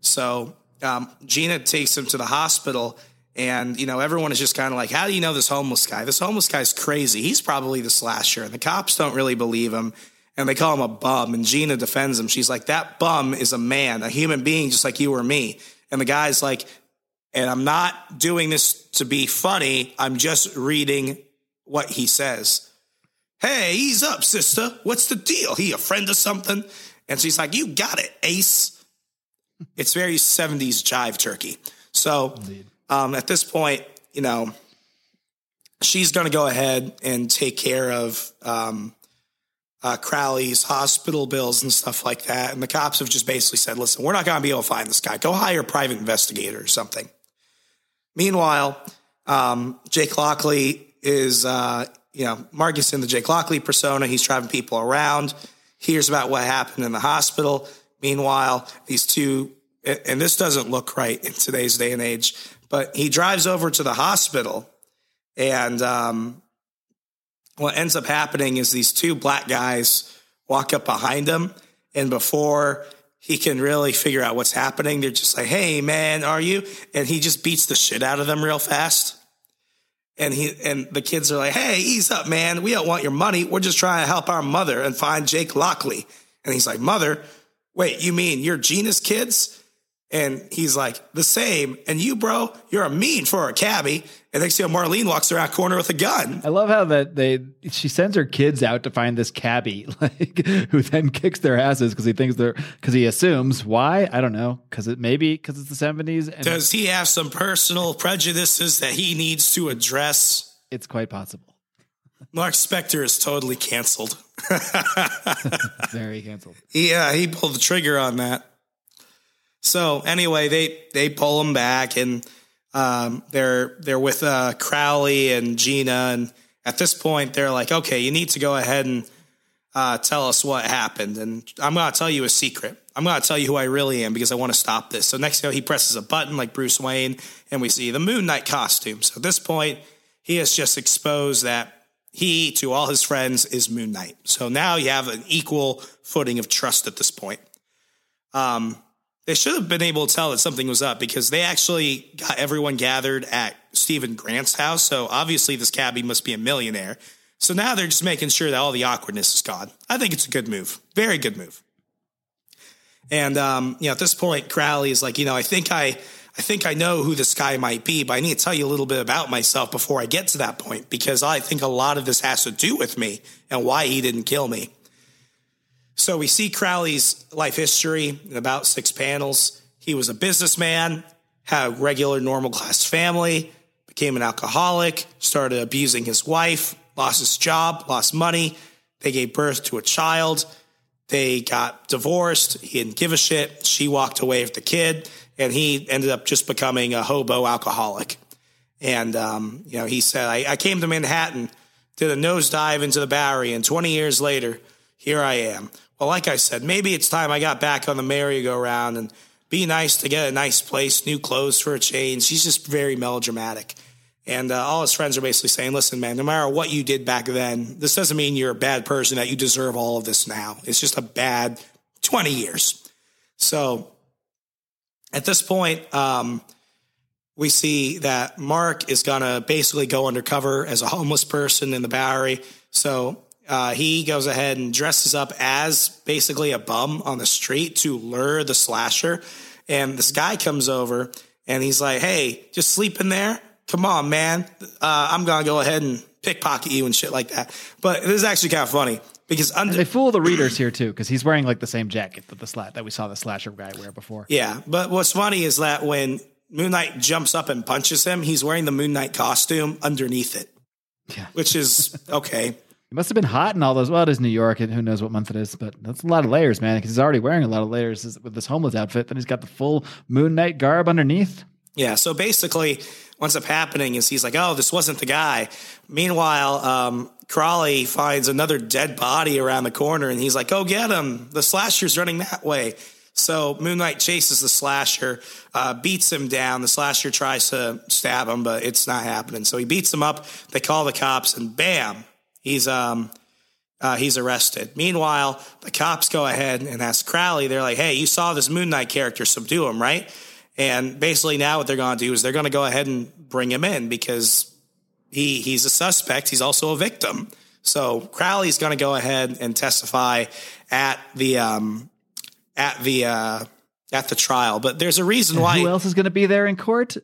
So um, Gina takes him to the hospital, and you know everyone is just kind of like, "How do you know this homeless guy? This homeless guy's crazy. He's probably the slasher." And the cops don't really believe him, and they call him a bum. And Gina defends him. She's like, "That bum is a man, a human being, just like you or me." And the guy's like, "And I'm not doing this to be funny. I'm just reading what he says." Hey, ease up, sister. What's the deal? He a friend or something? And she's like, You got it, Ace. It's very 70s jive turkey. So um, at this point, you know, she's going to go ahead and take care of um, uh, Crowley's hospital bills and stuff like that. And the cops have just basically said, listen, we're not going to be able to find this guy. Go hire a private investigator or something. Meanwhile, um, Jake Lockley is, uh, you know, Marcus in the Jake Lockley persona. He's driving people around, hears about what happened in the hospital. Meanwhile, these two, and this doesn't look right in today's day and age, but he drives over to the hospital and um, what ends up happening is these two black guys walk up behind him, and before he can really figure out what's happening, they're just like, "Hey, man, are you?" And he just beats the shit out of them real fast. And he and the kids are like, "Hey, ease up, man. We don't want your money. We're just trying to help our mother and find Jake Lockley." And he's like, "Mother, wait, you mean you're kids?" And he's like, the same. And you, bro, you're a mean for a cabbie. And next thing you know, Marlene walks around corner with a gun. I love how that they she sends her kids out to find this cabbie, like who then kicks their asses because he thinks they're because he assumes why I don't know because it maybe because it's the seventies Does he have some personal prejudices that he needs to address? it's quite possible. Mark Spector is totally canceled. Very canceled. Yeah, he pulled the trigger on that. So anyway, they they pull him back, and um, they're they're with uh, Crowley and Gina, and at this point, they're like, okay, you need to go ahead and uh, tell us what happened, and I'm to tell you a secret. I'm to tell you who I really am because I want to stop this. So next he presses a button like Bruce Wayne, and we see the Moon Knight costume. So at this point, he has just exposed that he, to all his friends, is Moon Knight. So now you have an equal footing of trust at this point. Um, they should have been able to tell that something was up because they actually got everyone gathered at Stephen Grant's house. So obviously, this cabbie must be a millionaire. So now they're just making sure that all the awkwardness is gone. I think it's a good move. Very good move. And um, you know, at this point, Crowley is like, you know, I think I, I think I know who this guy might be, but I need to tell you a little bit about myself before I get to that point because I think a lot of this has to do with me and why he didn't kill me. So we see Crowley's life history in about six panels. He was a businessman, had a regular, normal class family, became an alcoholic, started abusing his wife, lost his job, lost money. They gave birth to a child. They got divorced. He didn't give a shit. She walked away with the kid, and he ended up just becoming a hobo alcoholic. And, um, you know, he said, I, I came to Manhattan, did a nosedive into the Bowery, and 20 years later, here I am. Well, like I said, maybe it's time I got back on the merry-go-round and be nice to get a nice place, new clothes for a change. She's just very melodramatic. And uh, all his friends are basically saying, listen, man, no matter what you did back then, this doesn't mean you're a bad person, that you deserve all of this now. It's just a bad 20 years. So at this point, um, we see that Mark is going to basically go undercover as a homeless person in the Bowery. So uh, he goes ahead and dresses up as basically a bum on the street to lure the slasher. And this guy comes over and he's like, hey, just sleep in there. Come on, man. Uh, I'm going to go ahead and pickpocket you and shit like that. But this is actually kind of funny because under, They fool the readers here too because he's wearing like the same jacket that the slat that we saw the slasher guy wear before. Yeah, but what's funny is that when Moon Knight jumps up and punches him, he's wearing the Moon Knight costume underneath it. Yeah. Which is okay. It must have been hot in all those. Well, it is New York, and who knows what month it is, but that's a lot of layers, man. Because he's already wearing a lot of layers with this homeless outfit. Then he's got the full Moon Knight garb underneath. Yeah, so basically, what's up happening is he's like, oh, this wasn't the guy. Meanwhile, um, Crawley finds another dead body around the corner, and he's like, go get him. The slasher's running that way. So Moon Knight chases the slasher, uh, beats him down. The slasher tries to stab him, but it's not happening. So he beats him up. They call the cops, and bam, he's um, uh, he's arrested. Meanwhile, the cops go ahead and ask Crowley. They're like, "Hey, you saw this Moon Knight character subdue him, right?" And basically, now what they're going to do is they're going to go ahead and bring him in because he he's a suspect. He's also a victim. So Crowley's going to go ahead and testify at the um, at the uh, at the trial. But there's a reason why. Who else is going to be there in court?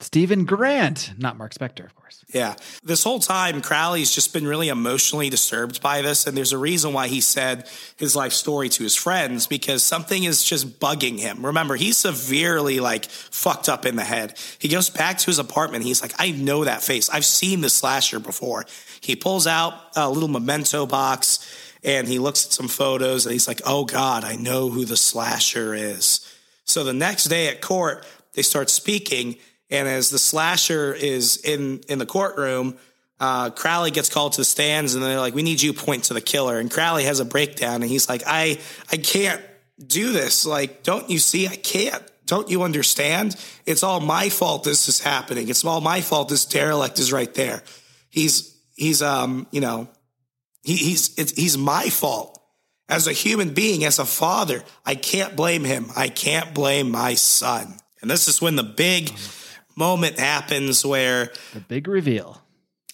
Stephen Grant, not Mark Spector, of course. Yeah. This whole time, Crowley's just been really emotionally disturbed by this. And there's a reason why he said his life story to his friends because something is just bugging him. Remember, he's severely like fucked up in the head. He goes back to his apartment. He's like, I know that face. I've seen the slasher before. He pulls out a little memento box and he looks at some photos and he's like, oh God, I know who the slasher is. So the next day at court, they start speaking and as the slasher is in in the courtroom, uh, Crowley gets called to the stands, and they're like, "We need you point to the killer." And Crowley has a breakdown, and he's like, "I I can't do this. Like, don't you see? I can't. Don't you understand? It's all my fault. This is happening. It's all my fault. This derelict is right there. He's he's um you know he, he's he's my fault." As a human being, as a father, I can't blame him. I can't blame my son. And this is when the big moment happens where The big reveal.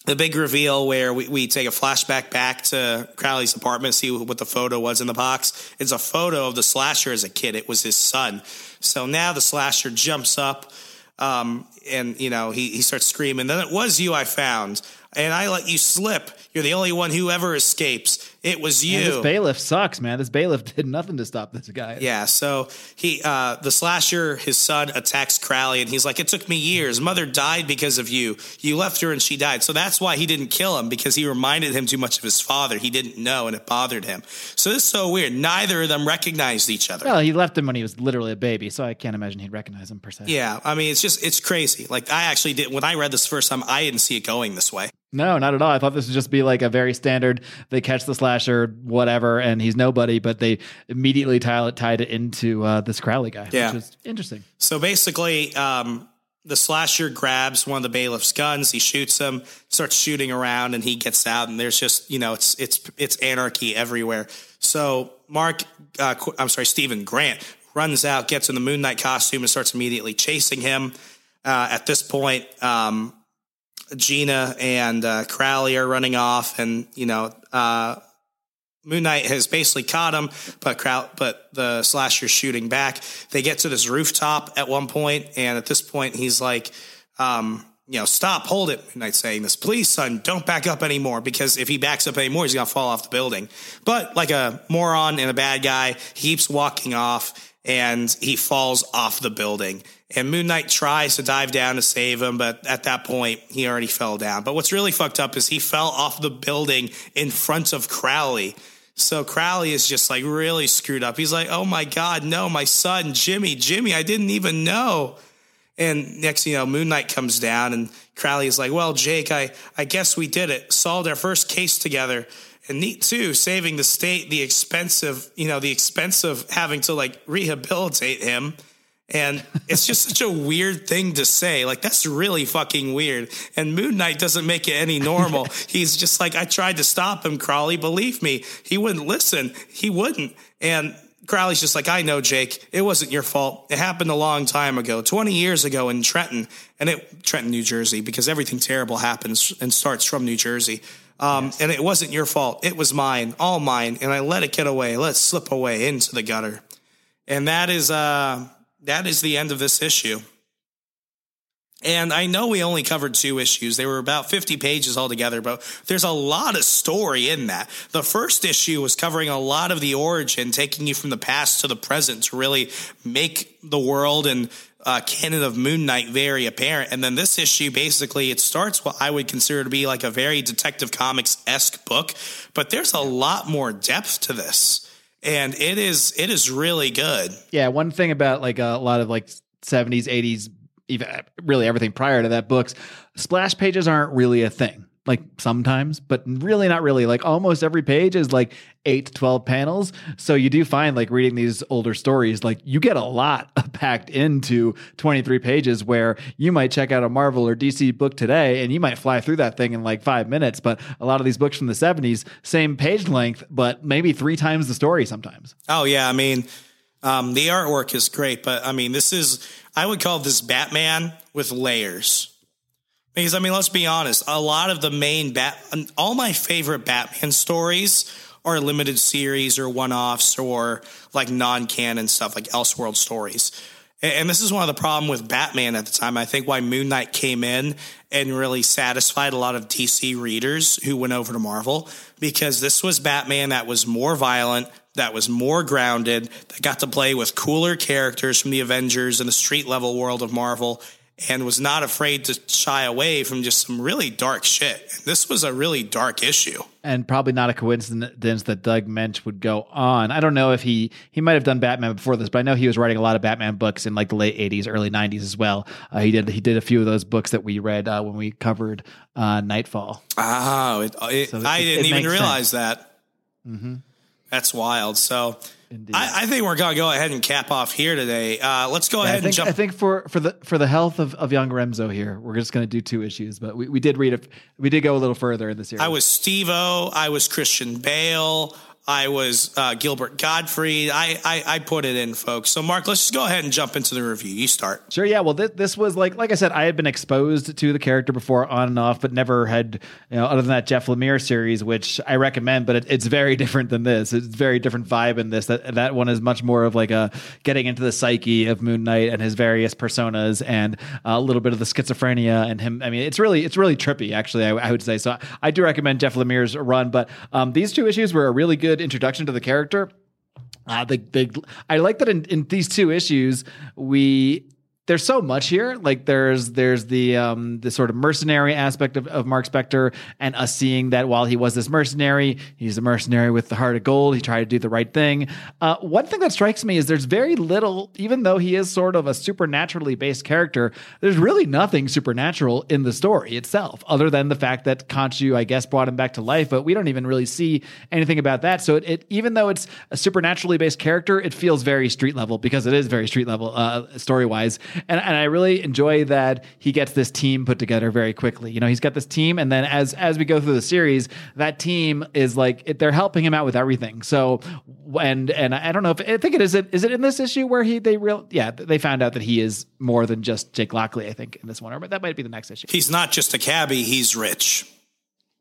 the big reveal where we, we take a flashback back to Crowley's apartment, see what the photo was in the box. It's a photo of the slasher as a kid. It was his son. So now the slasher jumps up um, and, you know, he, he starts screaming. Then it was you I found, and I let you slip. You're the only one who ever escapes. It was you. Man, this bailiff sucks, man. This bailiff did nothing to stop this guy. Yeah, so he uh the slasher, his son attacks Crowley and he's like, It took me years. Mother died because of you. You left her and she died. So that's why he didn't kill him, because he reminded him too much of his father. He didn't know and it bothered him. So this is so weird. Neither of them recognized each other. Well, he left him when he was literally a baby, so I can't imagine he'd recognize him per se. Yeah, I mean it's just it's crazy. Like I actually did when I read this first time, I didn't see it going this way. No, not at all. I thought this would just be like a very standard. They catch the slasher, whatever, and he's nobody, but they immediately tie, tied it into uh, this Crowley guy, Yeah. which is interesting. So basically, um, the slasher grabs one of the bailiff's guns. He shoots him, starts shooting around, and he gets out. And there's just you know it's it's it's anarchy everywhere. So Mark, uh, I'm sorry, Stephen Grant runs out, gets in the Moon Knight costume, and starts immediately chasing him. Uh, at this point, um, Gina and uh, Crowley are running off, and you know. Uh, Moon Knight has basically caught him, but crowd, but the slasher's shooting back. They get to this rooftop at one point, and at this point, he's like, um, you know, stop, hold it. Moon Knight's saying this, please, son, don't back up anymore, because if he backs up anymore, he's gonna fall off the building. But like a moron and a bad guy, he keeps walking off, and he falls off the building. And Moon Knight tries to dive down to save him, but at that point, he already fell down. But what's really fucked up is he fell off the building in front of Crowley. So Crowley is just like really screwed up. He's like, oh my God, no, my son, Jimmy, Jimmy, I didn't even know. And next, thing you know, Moon Knight comes down and Crowley is like, well, Jake, I, I guess we did it. Solved our first case together. And neat too, saving the state the expense of you know, the expense of having to like rehabilitate him. And it's just such a weird thing to say. Like, that's really fucking weird. And Moon Knight doesn't make it any normal. He's just like, I tried to stop him, Crowley. Believe me, he wouldn't listen. He wouldn't. And Crowley's just like, I know, Jake. It wasn't your fault. It happened a long time ago, 20 years ago in Trenton, and it, Trenton, New Jersey, because everything terrible happens and starts from New Jersey. Um, And it wasn't your fault. It was mine, all mine. And I let it get away, let it slip away into the gutter. And that is, uh, that is the end of this issue. And I know we only covered two issues. They were about 50 pages altogether, but there's a lot of story in that. The first issue was covering a lot of the origin, taking you from the past to the present to really make the world and uh, canon of Moon Knight very apparent. And then this issue, basically, it starts what I would consider to be like a very Detective Comics esque book, but there's a lot more depth to this. And it is it is really good. Yeah, one thing about like a lot of like 70s, 80s, even really everything prior to that books, splash pages aren't really a thing. Like sometimes, but really not really. Like almost every page is like eight to 12 panels. So you do find like reading these older stories, like you get a lot packed into 23 pages where you might check out a Marvel or DC book today and you might fly through that thing in like five minutes. But a lot of these books from the 70s, same page length, but maybe three times the story sometimes. Oh yeah, I mean, um, the artwork is great, but I mean, this is I would call this Batman with layers. Because I mean, let's be honest, a lot of the main bat, um, all my favorite Batman stories are limited series or one offs or like non canon stuff like Elseworld stories. And this is one of the problem with Batman at the time. I think why Moon Knight came in and really satisfied a lot of DC readers who went over to Marvel because this was Batman that was more violent, that was more grounded, that got to play with cooler characters from the Avengers and the street level world of Marvel and was not afraid to shy away from just some really dark shit. This was a really dark issue. and probably not a coincidence that Doug Moench would go on. I don't know if he he might have done Batman before this, but I know he was writing a lot of Batman books in like the late '80s, early '90s as well. Uh, he did he did a few of those books that we read uh, when we covered uh, Knightfall. Oh, it, it, So I didn't it even realize that. That's wild. So I, I think we're going to go ahead and cap off here today. Uh, let's go I ahead and think, jump. I think for for the for the health of, of young Remzo here, we're just going to do two issues, but we, we did read it. We did go a little further in the series. I was Steve O. I was Christian Bale. I was uh, Gilbert Gottfried. I, I I put it in, folks. So Mark, let's just go ahead and jump into the review. You start. Sure, yeah. Well, this, this was like, like I said, I had been exposed to the character before on and off, but never had, you know, other than that Jeff Lemire series, which I recommend, but it, it's very different than this. It's very different vibe in this. That that one is much more of like a getting into the psyche of Moon Knight and his various personas, and a little bit of the schizophrenia and him. I mean, it's really, it's really trippy, actually. I, I would say so. I, I do recommend Jeff Lemire's run, but um, these two issues were a really good introduction to the character. Uh, I like that in, in these two issues we there's so much here. Like there's there's the um the sort of mercenary aspect of, of Mark Spector and us seeing that while he was this mercenary, he's a mercenary with the heart of gold. He tried to do the right thing. Uh, one thing that strikes me is there's very little, even though he is sort of a supernaturally based character, there's really nothing supernatural in the story itself, other than the fact that Khonshu, I guess, brought him back to life, but we don't even really see anything about that. So it, it even though it's a supernaturally based character, it feels very street level because it is very street level uh, story wise. And, and I really enjoy that he gets this team put together very quickly. You know, he's got this team, and then as as we go through the series, that team is like it, they're helping him out with everything. So and and I don't know if I think it is it is it in this issue where he they real yeah they found out that he is more than just Jake Lockley. I think in this one, or but that might be the next issue. He's not just a cabbie; he's rich.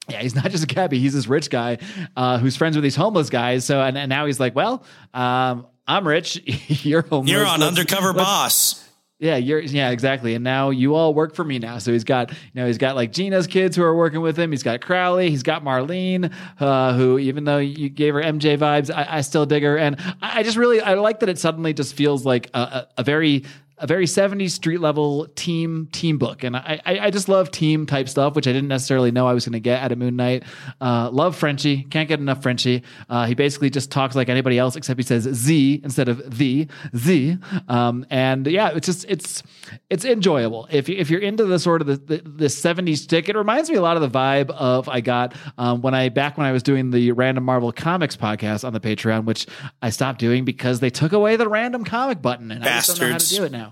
Yeah, he's not just a cabbie. He's this rich guy uh, who's friends with these homeless guys. So, and, and now he's like, well, um, I'm rich. You're homeless. You're on Let's- undercover let's- boss. Yeah, you're yeah, exactly. And now you all work for me now. So he's got you know he's got like Gina's kids who are working with him. He's got Crawley. He's got Marlene, uh, who even though you gave her MJ vibes, I, I still dig her. And I, I just really I like that it suddenly just feels like a, a, a very a very 70s street level team team book. And I, I I just love team type stuff which I didn't necessarily know I was going to get at a Moon Knight. Uh, love Frenchie. Can't get enough Frenchie. Uh, he basically just talks like anybody else except he says Z instead of the Z. Um, and yeah it's just it's it's enjoyable. If, if you're into the sort of the, the, the 70s stick it reminds me a lot of the vibe of I got um, when I back when I was doing the random Marvel comics podcast on the Patreon which I stopped doing because they took away the random comic button and I just don't know how to do it now.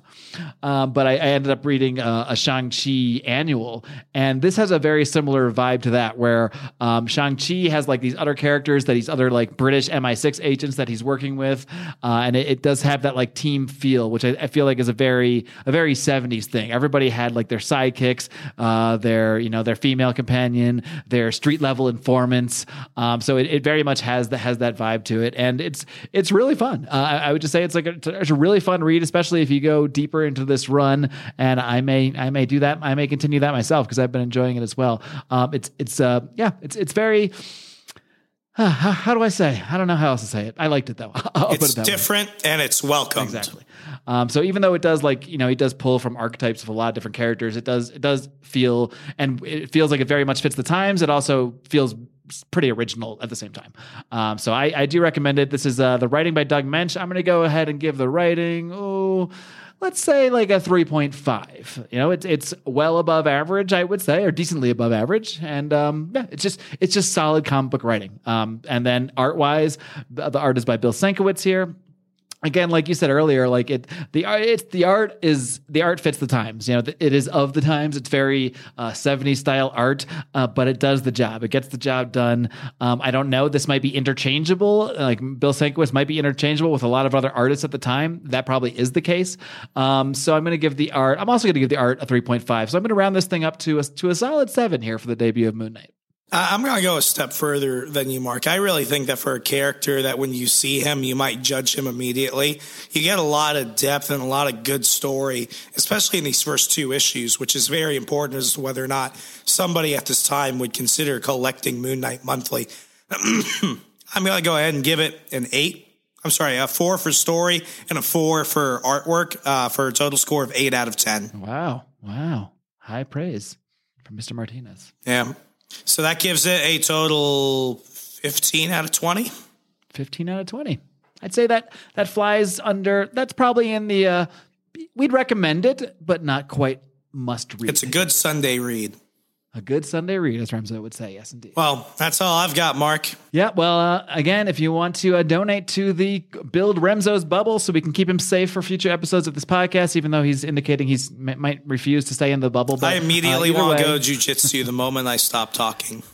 Um, but I, I ended up reading uh, a Shang-Chi annual, and this has a very similar vibe to that, where um, Shang-Chi has like these other characters that he's other like British MI6 agents that he's working with, uh, and it, it does have that like team feel, which I, I feel like is a very a very 70s thing. Everybody had like their sidekicks, uh, their you know their female companion, their street level informants. Um, so it, it very much has that has that vibe to it, and it's it's really fun. Uh, I, I would just say it's like a, it's a really fun read, especially if you go deeper into this run. And I may I may do that. I may continue that myself because I've been enjoying it as well. Um, it's it's uh yeah it's it's very. how, how do I say? I don't know how else to say it. I liked it though. I'll It's it that way. different and it's welcomed. Exactly. Um, so even though it does like you know it does pull from archetypes of a lot of different characters, it does it does feel and it feels like it very much fits the times. It also feels pretty original at the same time. Um, so I, I do recommend it. This is uh, the writing by Doug Moench. I'm going to go ahead and give the writing oh let's say like a 3.5 you know it's it's well above average i would say or decently above average. And um yeah it's just it's just solid comic book writing. Um and then art wise the art is by bill Sienkiewicz here again like you said earlier like it the art it's the art is the art fits the times you know it is of the times. It's very uh 70s style art uh, but it does the job. It gets the job done. Um i don't know. This might be interchangeable. Like bill Sienkiewicz might be interchangeable with a lot of other artists at the time. That probably is the case. Um so i'm going to give the art i'm also going to give the art a 3.5 so i'm going to round this thing up to a to a solid 7 here for the debut of moon knight Uh, I'm going to go a step further than you, Mark. I really think that for a character that when you see him, you might judge him immediately. You get a lot of depth and a lot of good story, especially in these first two issues, which is very important as to whether or not somebody at this time would consider collecting Moon Knight monthly. I'm going to go ahead and give it an eight. I'm sorry, a four for story and a four for artwork uh, for a total score of eight out of 10. Wow. Wow. High praise from Mr. Martinez. Yeah. So that gives it a total 15 out of 20. 15 out of 20. I'd say that that flies under that's probably in the uh we'd recommend it, but not quite must read. It's a good Sunday read. A good Sunday read, as Remzo would say. Yes, indeed. Well, that's all I've got, Mark. Yeah, well, uh, again, if you want to uh, donate to the Build Remzo's Bubble so we can keep him safe for future episodes of this podcast, even though he's indicating he's m- might refuse to stay in the bubble. But, I immediately uh, want to go jujitsu the moment I stop talking.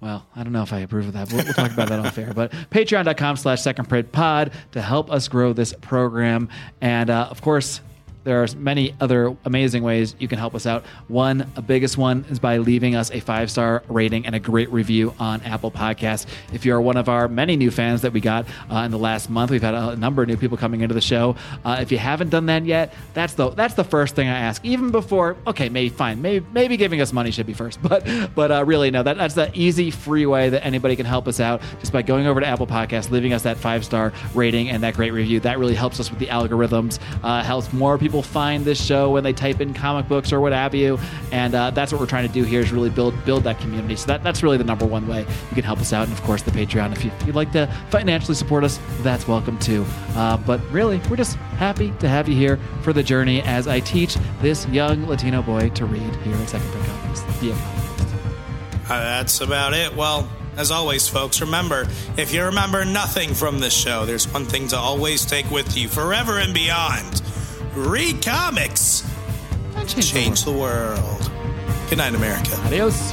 Well, I don't know if I approve of that. We'll, we'll talk about that off air. But patreon.com slash second print pod to help us grow this program. And uh, of course, there are many other amazing ways you can help us out. One, a biggest one, is by leaving us a five star rating and a great review on Apple Podcasts. If you're one of our many new fans that we got uh, in the last month, we've had a number of new people coming into the show. Uh, if you haven't done that yet, that's the that's the first thing I ask. Even before, okay, maybe fine, maybe maybe giving us money should be first, but but uh, really no, that that's the easy free way that anybody can help us out just by going over to Apple Podcasts, leaving us that five star rating and that great review. That really helps us with the algorithms, uh, helps more people find this show when they type in comic books or what have you, and uh, that's what we're trying to do here is really build build that community. So that, that's really the number one way you can help us out, and of course the Patreon. If, you, you'd like to financially support us, that's welcome too. Uh, but really, we're just happy to have you here for the journey as I teach this young Latino boy to read here at Second Print Comics. Economist. Uh, that's about it. Well, as always, folks, remember if you remember nothing from this show, there's one thing to always take with you forever and beyond read comics, Change the change the world. Good night, America. Adios.